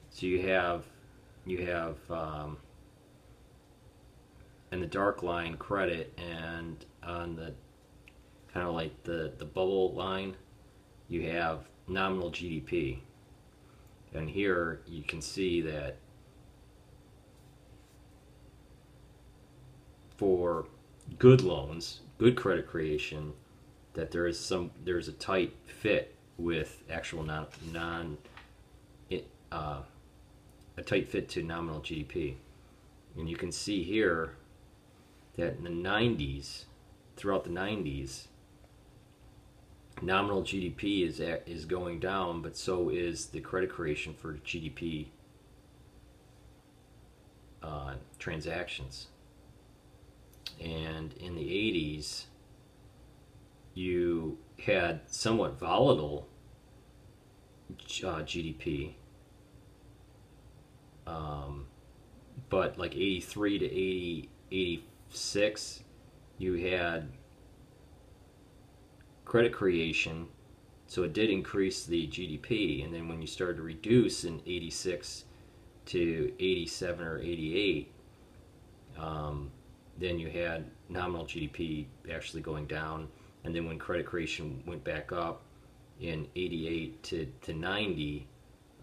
So you have you have um, in the dark line credit, and on the kind of like the the bubble line, you have nominal GDP. And here you can see that for good loans, good credit creation, that there is some there's a tight fit with actual non, non uh, a tight fit to nominal GDP. And you can see here that in the 90s, throughout the 90s, nominal GDP is at, is going down, but so is the credit creation for GDP uh, transactions. And in the 80s, you had somewhat volatile uh, GDP, um, but like 83 to 80, 86, you had credit creation, so it did increase the GDP. And then when you started to reduce in 86 to 87 or 88, um, then you had nominal GDP actually going down. And then when credit creation went back up in 88 to, to 90,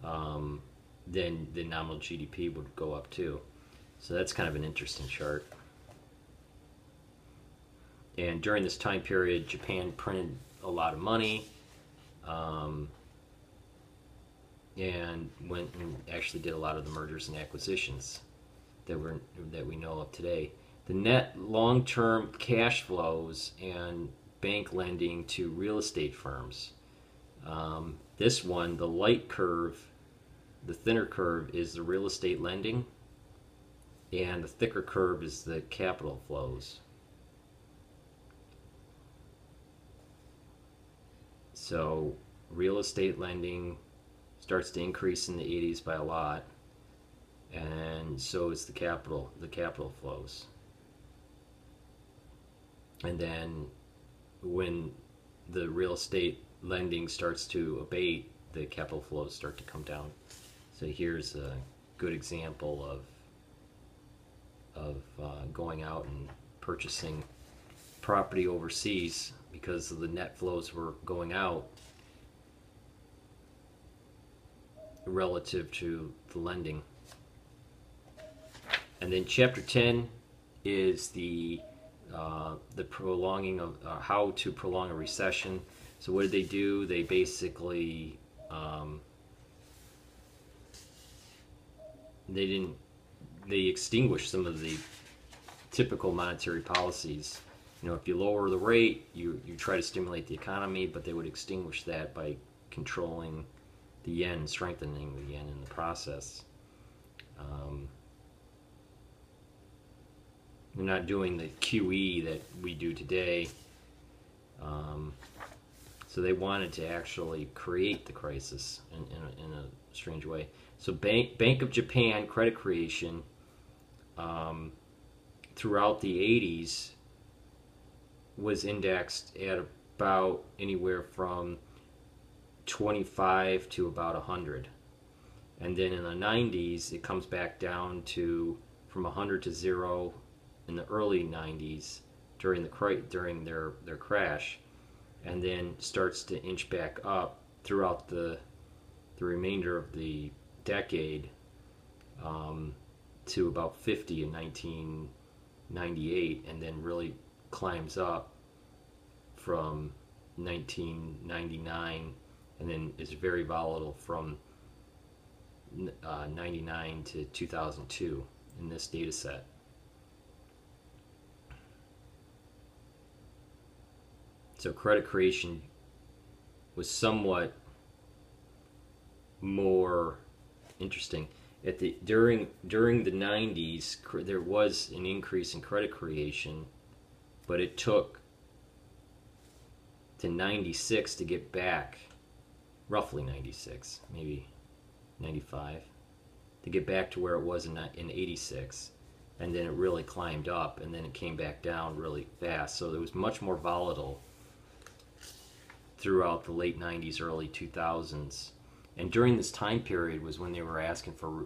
um, then the nominal GDP would go up too. So that's kind of an interesting chart. And during this time period, Japan printed a lot of money um, and went and actually did a lot of the mergers and acquisitions that were that we know of today. The net long-term cash flows and bank lending to real estate firms. Um, this one, the light curve, the thinner curve is the real estate lending, and the thicker curve is the capital flows. So real estate lending starts to increase in the 80s by a lot, and so is the capital, the capital flows. And then when the real estate lending starts to abate, the capital flows start to come down. So here's a good example of of uh, going out and purchasing property overseas because the net flows were going out relative to the lending. And then chapter 10 is the uh, the prolonging of uh, how to prolong a recession. So what did they do? They basically um, they didn't they extinguished some of the typical monetary policies you know, if you lower the rate, you, you try to stimulate the economy, but they would extinguish that by controlling the yen, strengthening the yen in the process. Um, they're not doing the QE that we do today. Um, so they wanted to actually create the crisis in, in, a, in a strange way. So Bank, Bank of Japan credit creation um, throughout the 80s was indexed at about anywhere from 25 to about 100. And then in the 90s, it comes back down to from 100 to 0 in the early 90s during the during their their crash and then starts to inch back up throughout the the remainder of the decade um, to about 50 in 1998 and then really climbs up from 1999 and then is very volatile from uh, 99 to 2002 in this data set. So credit creation was somewhat more interesting. At the during during the 90s, there was an increase in credit creation but it took to 96 to get back, roughly 96, maybe 95, to get back to where it was in, in 86. and then it really climbed up, and then it came back down really fast. So it was much more volatile throughout the late 90s, early 2000s. And during this time period was when they were asking for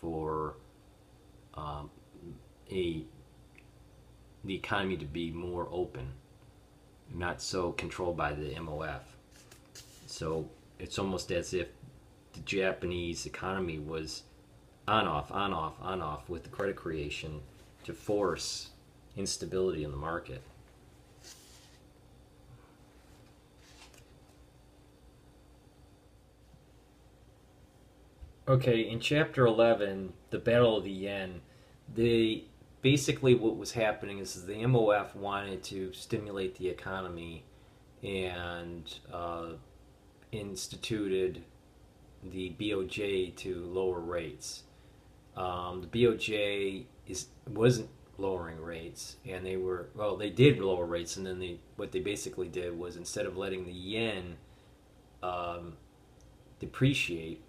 for um, a the economy to be more open, not so controlled by the MOF. So it's almost as if the Japanese economy was on off, on off, on off with the credit creation to force instability in the market. Okay, in chapter 11, the Battle of the Yen, they basically what was happening is the MOF wanted to stimulate the economy and uh, instituted the BOJ to lower rates. Um, the BOJ is wasn't lowering rates, and they were well, they did lower rates, and then they what they basically did was instead of letting the yen um, depreciate,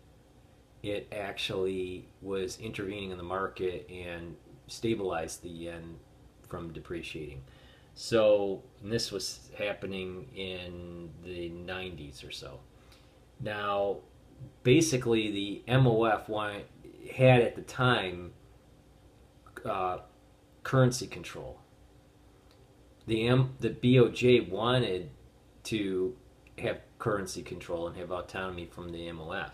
it actually was intervening in the market and stabilized the yen from depreciating. So this was happening in the 90s or so. Now, basically, the MOF wanted, had at the time uh, currency control. The M, the BOJ wanted to have currency control and have autonomy from the MOF.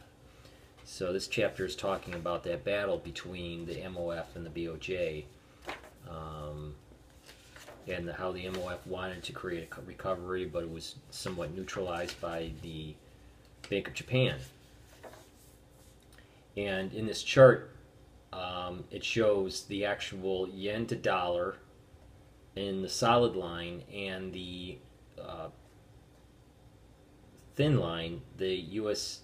So this chapter is talking about that battle between the MOF and the BOJ, um, and how the MOF wanted to create a recovery, but it was somewhat neutralized by the Bank of Japan. And in this chart, um, it shows the actual yen to dollar in the solid line and the uh, thin line, the U.S.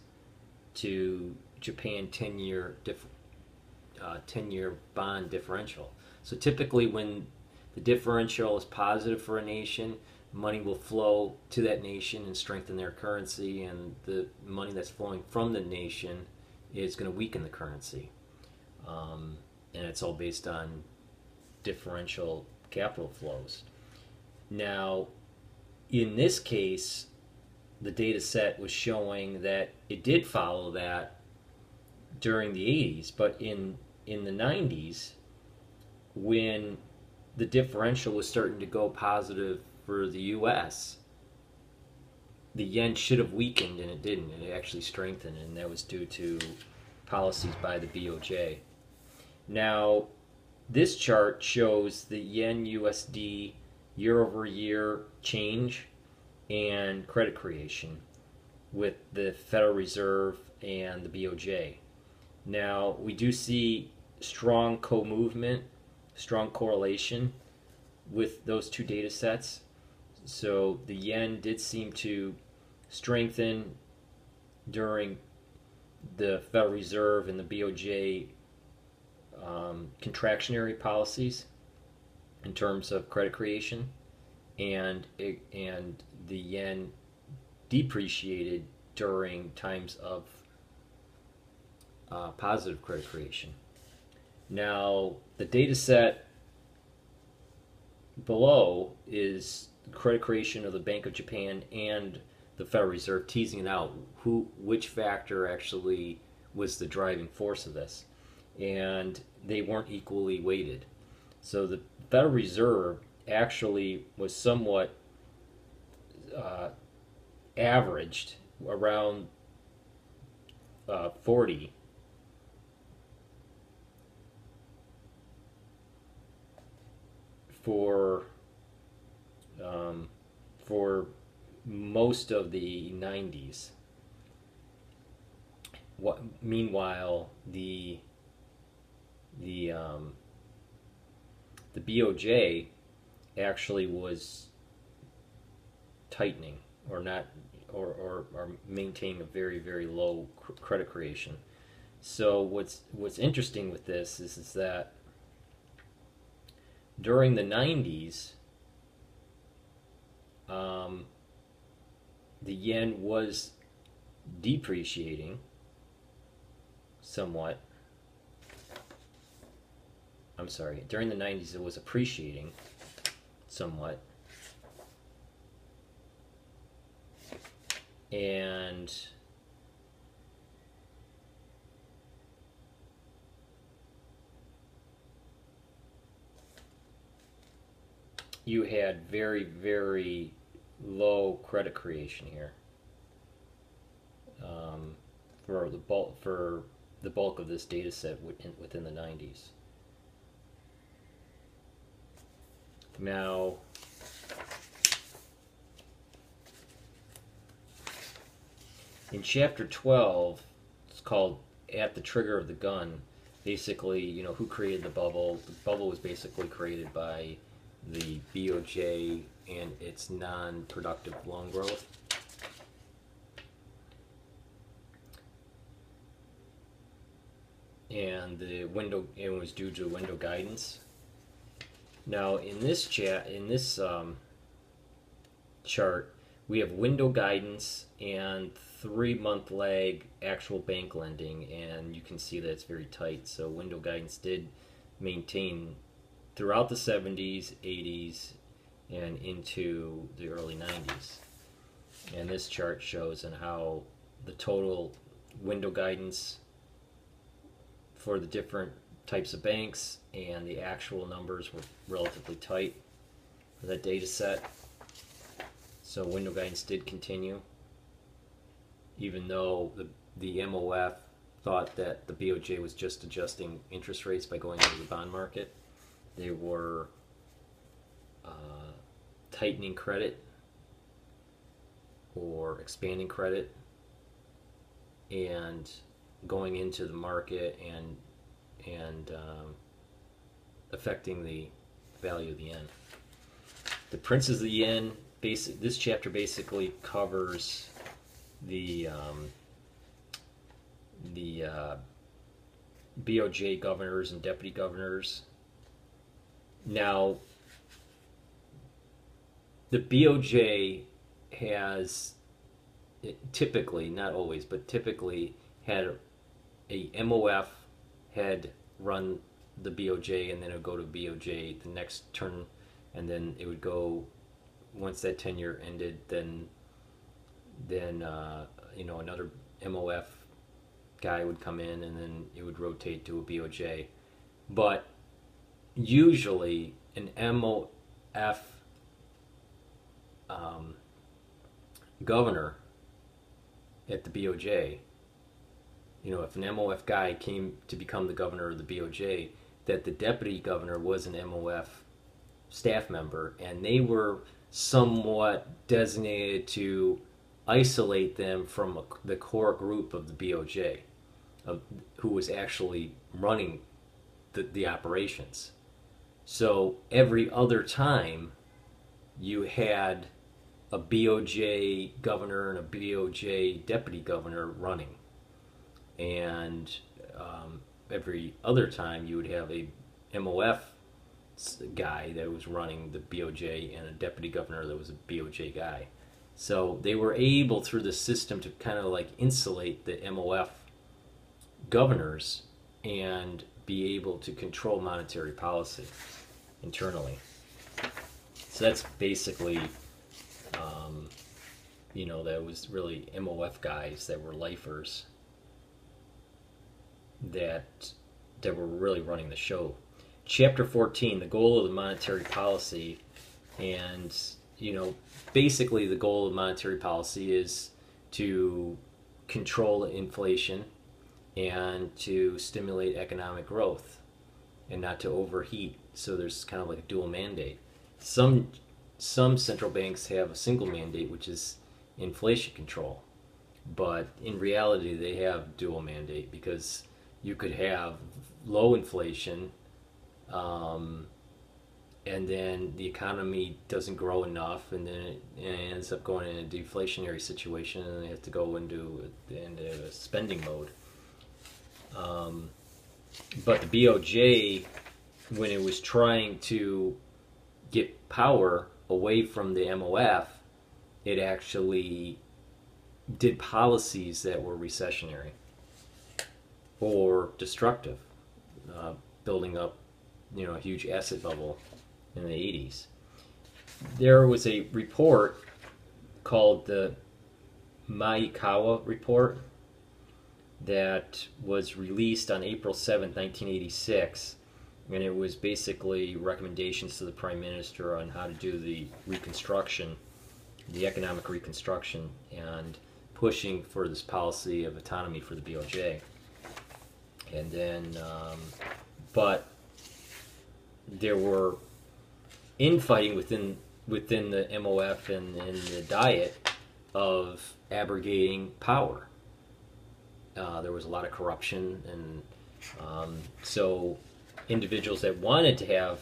to Japan 10 year diff- uh, 10 year bond differential. So typically, when the differential is positive for a nation, money will flow to that nation and strengthen their currency, and the money that's flowing from the nation is going to weaken the currency. Um, and it's all based on differential capital flows. Now, in this case, the data set was showing that it did follow that during the 80s, but in in the 90s, when the differential was starting to go positive for the U.S., the yen should have weakened and it didn't. It actually strengthened, and that was due to policies by the BOJ. Now, this chart shows the yen USD year over year change and credit creation with the Federal Reserve and the BOJ. Now, we do see strong co movement, strong correlation with those two data sets. So the yen did seem to strengthen during the Federal Reserve and the BOJ um, contractionary policies in terms of credit creation, and it, and the yen depreciated during times of uh, positive credit creation. Now, the data set below is credit creation of the Bank of Japan and the Federal Reserve, teasing it out who, which factor actually was the driving force of this, and they weren't equally weighted. So the Federal Reserve actually was somewhat uh, averaged around uh, 40 for um, for most of the 90s. What, meanwhile, the the um, the BOJ actually was tightening or not or, or, or maintaining a very very low credit creation. So what's what's interesting with this is, is that during the 90s, um, the yen was depreciating somewhat. I'm sorry, during the 90s it was appreciating somewhat. And you had very, very low credit creation here um, for the bulk for the bulk of this data set within, within the 90s. Now, in chapter 12, it's called At the Trigger of the Gun. Basically, you know, who created the bubble? The bubble was basically created by the BOJ and its non productive loan growth. And the window it was due to window guidance. Now in this chat in this um, chart we have window guidance and three month lag actual bank lending and you can see that it's very tight so window guidance did maintain throughout the 70s 80s and into the early 90s and this chart shows and how the total window guidance for the different types of banks and the actual numbers were relatively tight for that data set so window guidance did continue even though the, the MOF thought that the BOJ was just adjusting interest rates by going into the bond market. They were uh, tightening credit or expanding credit and going into the market and and um, affecting the value of the yen. The Princes of the Yen, basic, this chapter basically covers the um, the uh, BOJ governors and deputy governors. Now, the BOJ has typically, not always, but typically had a MOF had run the BOJ and then it would go to BOJ the next turn and then it would go once that tenure ended then then uh, you know another MOF guy would come in, and then it would rotate to a BOJ. But usually, an MOF um, governor at the BOJ, you know, if an MOF guy came to become the governor of the BOJ, that the deputy governor was an MOF staff member, and they were somewhat designated to isolate them from the core group of the BOJ, of, who was actually running the, the operations. So every other time you had a BOJ governor and a BOJ deputy governor running. And um, every other time you would have a MOF guy that was running the BOJ and a deputy governor that was a BOJ guy. So they were able through the system to kind of like insulate the MOF governors and be able to control monetary policy internally. So that's basically, um, you know, that was really MOF guys that were lifers that that were really running the show. Chapter 14, the goal of the monetary policy, and you know, basically the goal of monetary policy is to control inflation and to stimulate economic growth and not to overheat. So there's kind of like a dual mandate. Some some central banks have a single mandate, which is inflation control, but in reality they have dual mandate because you could have low inflation um, and then the economy doesn't grow enough, and then it, ends up going in a deflationary situation, and they have to go into into a spending mode. Um, but the BOJ, when it was trying to get power away from the MOF, it actually did policies that were recessionary or destructive, uh, building up you know a huge asset bubble in the 80s. There was a report called the Maekawa report that was released on April 7, 1986, and it was basically recommendations to the prime minister on how to do the reconstruction, the economic reconstruction, and pushing for this policy of autonomy for the BOJ. And then, um, but there were infighting within within the MOF and, and the Diet of abrogating power. Uh, there was a lot of corruption, and um, so individuals that wanted to have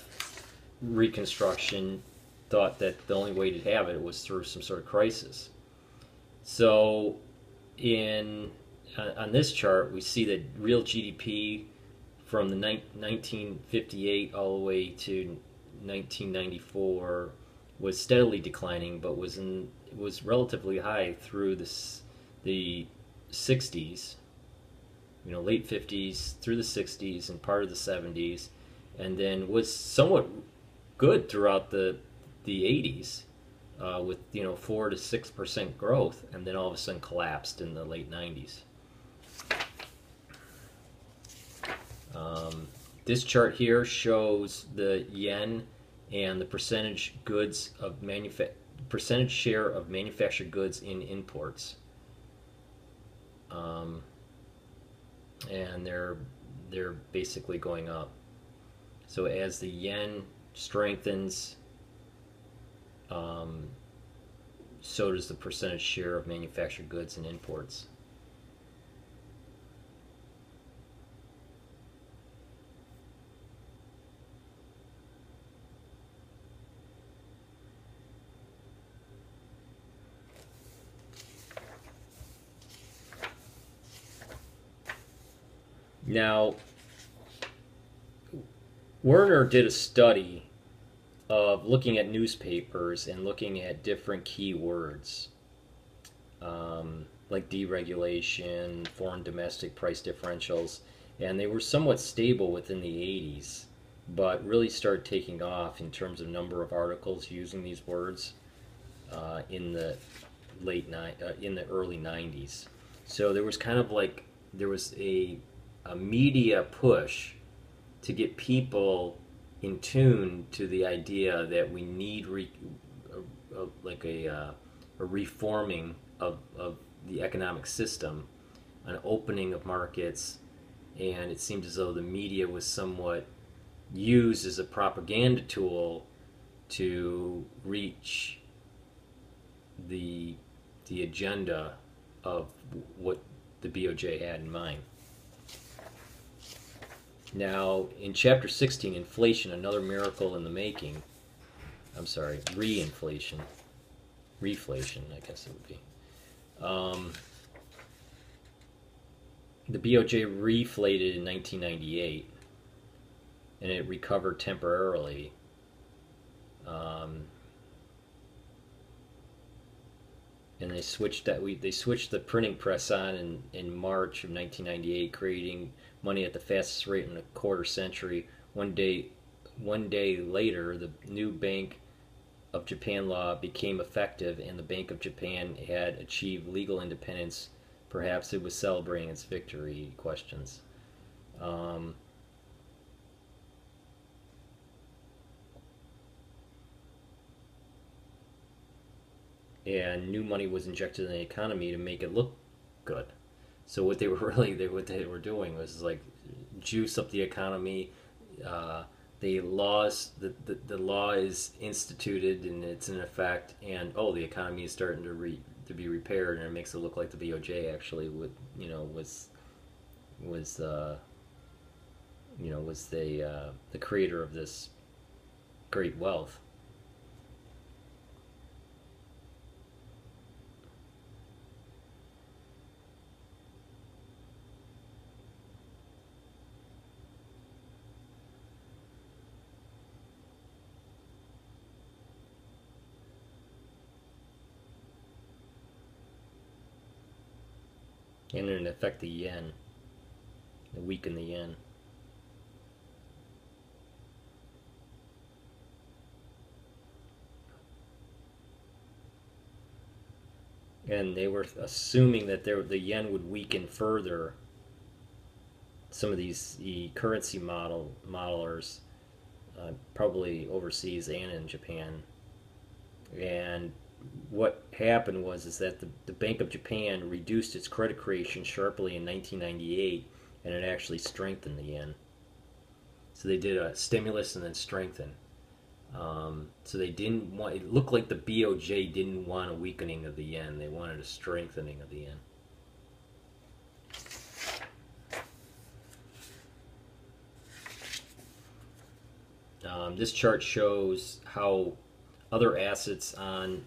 reconstruction thought that the only way to have it was through some sort of crisis. So, in uh, on this chart, we see that real GDP from the ni- 1958 all the way to 1994 was steadily declining, but was in was relatively high through this the 60s, you know, late 50s through the 60s and part of the 70s, and then was somewhat good throughout the the 80s, uh, with you know four to six percent growth, and then all of a sudden collapsed in the late 90s. Um, this chart here shows the yen and the percentage goods of manufa- percentage share of manufactured goods in imports. Um, and they're they're basically going up. So as the yen strengthens, um, so does the percentage share of manufactured goods and imports. Now, Werner did a study of looking at newspapers and looking at different keywords um, like deregulation, foreign domestic price differentials, and they were somewhat stable within the 80s, but really started taking off in terms of number of articles using these words uh, in the late ni- uh, in the early 90s. So there was kind of like there was a a media push to get people in tune to the idea that we need re, a, a, like a, uh, a reforming of, of the economic system, an opening of markets, and it seemed as though the media was somewhat used as a propaganda tool to reach the the agenda of what the BOJ had in mind. Now, in chapter 16, inflation, another miracle in the making. I'm sorry, re-inflation. Reflation, I guess it would be. Um, the BOJ reflated in 1998, and it recovered temporarily. Um, and they switched that we they switched the printing press on in, in March of 1998, creating money at the fastest rate in a quarter century. One day, one day later, the new Bank of Japan law became effective, and the Bank of Japan had achieved legal independence. Perhaps it was celebrating its victory. Questions. Um, and new money was injected in the economy to make it look good. So what they were really they what they were doing was like juice up the economy. Uh, the laws the, the, the law is instituted and it's in effect, and oh, the economy is starting to re, to be repaired, and it makes it look like the BOJ actually would you know was was uh, you know was the uh, the creator of this great wealth. and it affect the yen, it weaken the yen. And they were assuming that there, the yen would weaken further. Some of these the currency model modelers, uh, probably overseas and in Japan, and what happened was is that the, the Bank of Japan reduced its credit creation sharply in 1998, and it actually strengthened the yen. So they did a stimulus and then strengthen. Um, so they didn't want. It looked like the BOJ didn't want a weakening of the yen. They wanted a strengthening of the yen. Um, this chart shows how other assets on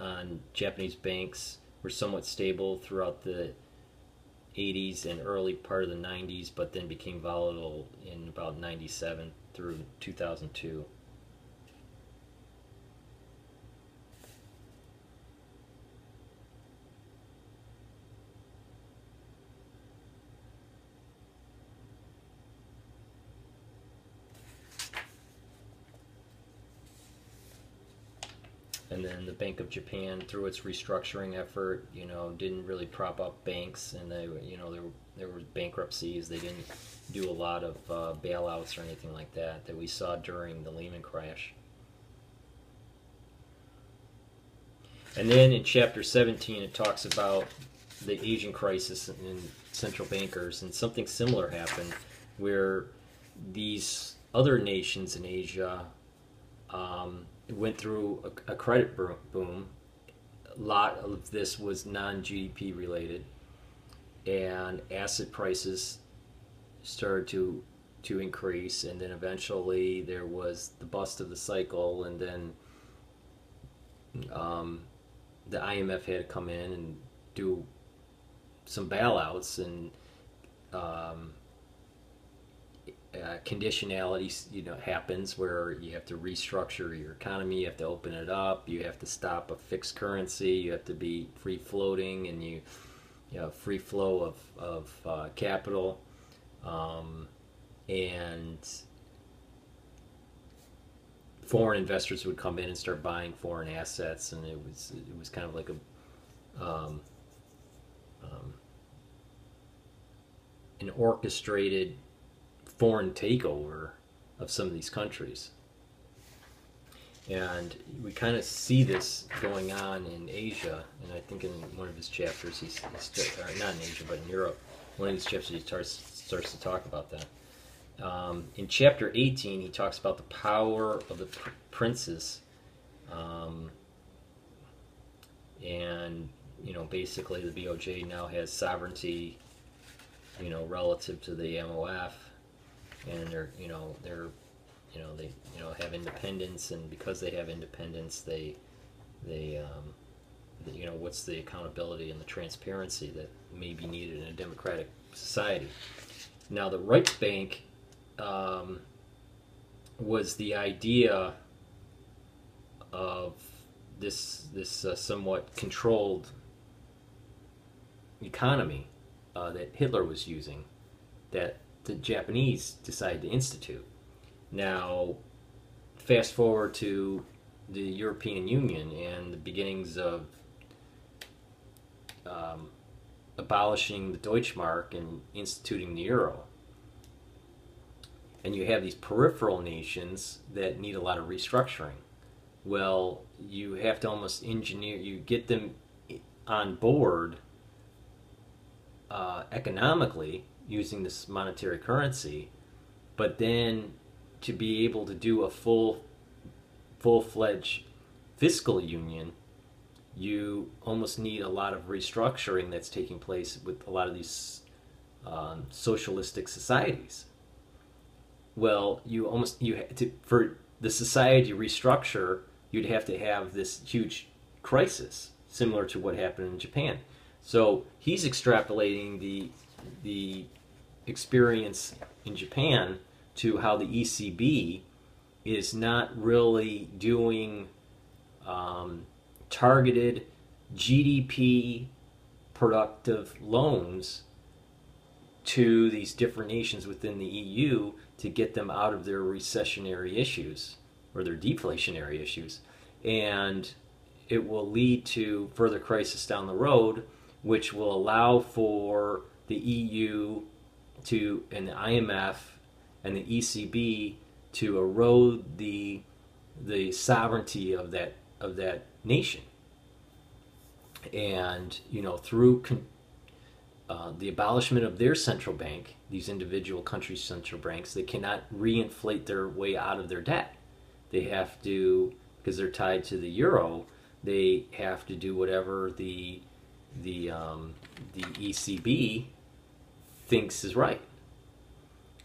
on Japanese banks were somewhat stable throughout the 80s and early part of the 90s, but then became volatile in about 97 through 2002. and then the Of Japan, through its restructuring effort, you know, didn't really prop up banks, and they, you know, there were there were bankruptcies. They didn't do a lot of uh, bailouts or anything like that that we saw during the Lehman crash. And then in chapter 17, it talks about the Asian crisis and central bankers, and something similar happened where these other nations in Asia. Um, went through a, a credit boom. A lot of this was non GDP related, and asset prices started to to increase, and then eventually there was the bust of the cycle, and then um, the IMF had to come in and do some bailouts, and um, uh, conditionality you know happens where you have to restructure your economy you have to open it up you have to stop a fixed currency you have to be free floating and you you know free flow of, of uh, capital. Um, and foreign investors would come in and start buying foreign assets and it was it was kind of like a um, um, an orchestrated foreign takeover of some of these countries. And we kind of see this going on in Asia, and I think in one of his chapters, he's, he's not in Asia, but in Europe, one of his chapters he starts, starts to talk about that. Um, in chapter 18, he talks about the power of the pr- princes, um, and you know, basically the BOJ now has sovereignty, you know, relative to the MOF, and they're you know they're you know they you know have independence and because they have independence they they um, you know what's the accountability and the transparency that may be needed in a democratic society? Now the Reichsbank um, was the idea of this this uh, somewhat controlled economy uh, that Hitler was using that the Japanese decided to institute. Now, fast forward to the European Union and the beginnings of um, abolishing the Deutschmark and instituting the euro. And you have these peripheral nations that need a lot of restructuring. Well, you have to almost engineer, you get them on board uh, economically using this monetary currency, but then to be able to do a full full fledged fiscal union, you almost need a lot of restructuring that's taking place with a lot of these um, socialistic societies. Well, you almost you to, for the society restructure, you'd have to have this huge crisis similar to what happened in Japan. So he's extrapolating the the experience in Japan to how the ECB is not really doing um, targeted GDP productive loans to these different nations within the EU to get them out of their recessionary issues or their deflationary issues. And it will lead to further crisis down the road, which will allow for the EU to and the IMF and the ECB to erode the the sovereignty of that of that nation. And you know through con- uh, the abolishment of their central bank, these individual countries' central banks, they cannot reinflate their way out of their debt. They have to, because they're tied to the euro, they have to do whatever the the um, the ECB thinks is right.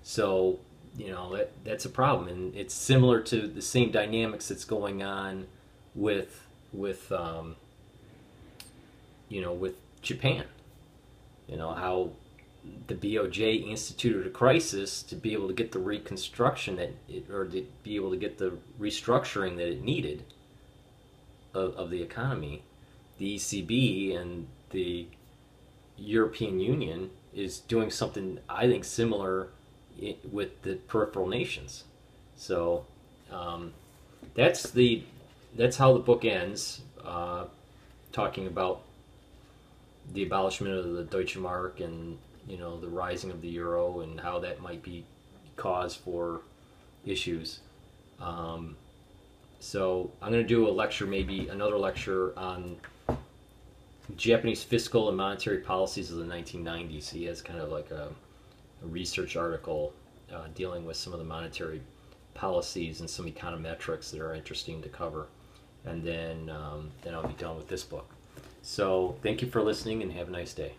So you know that that's a problem, and it's similar to the same dynamics that's going on with with um, you know with Japan. You know how the BOJ instituted a crisis to be able to get the reconstruction that it, or to be able to get the restructuring that it needed of, of the economy. The ECB and the European Union is doing something I think similar with the peripheral nations. So um, that's the that's how the book ends, uh, talking about the abolishment of the Deutsche Mark and you know the rising of the euro and how that might be cause for issues. Um, so I'm going to do a lecture, maybe another lecture on Japanese fiscal and monetary policies of the 1990s. He has kind of like a, a research article uh, dealing with some of the monetary policies and some econometrics that are interesting to cover. And then, um, then I'll be done with this book. So thank you for listening and have a nice day.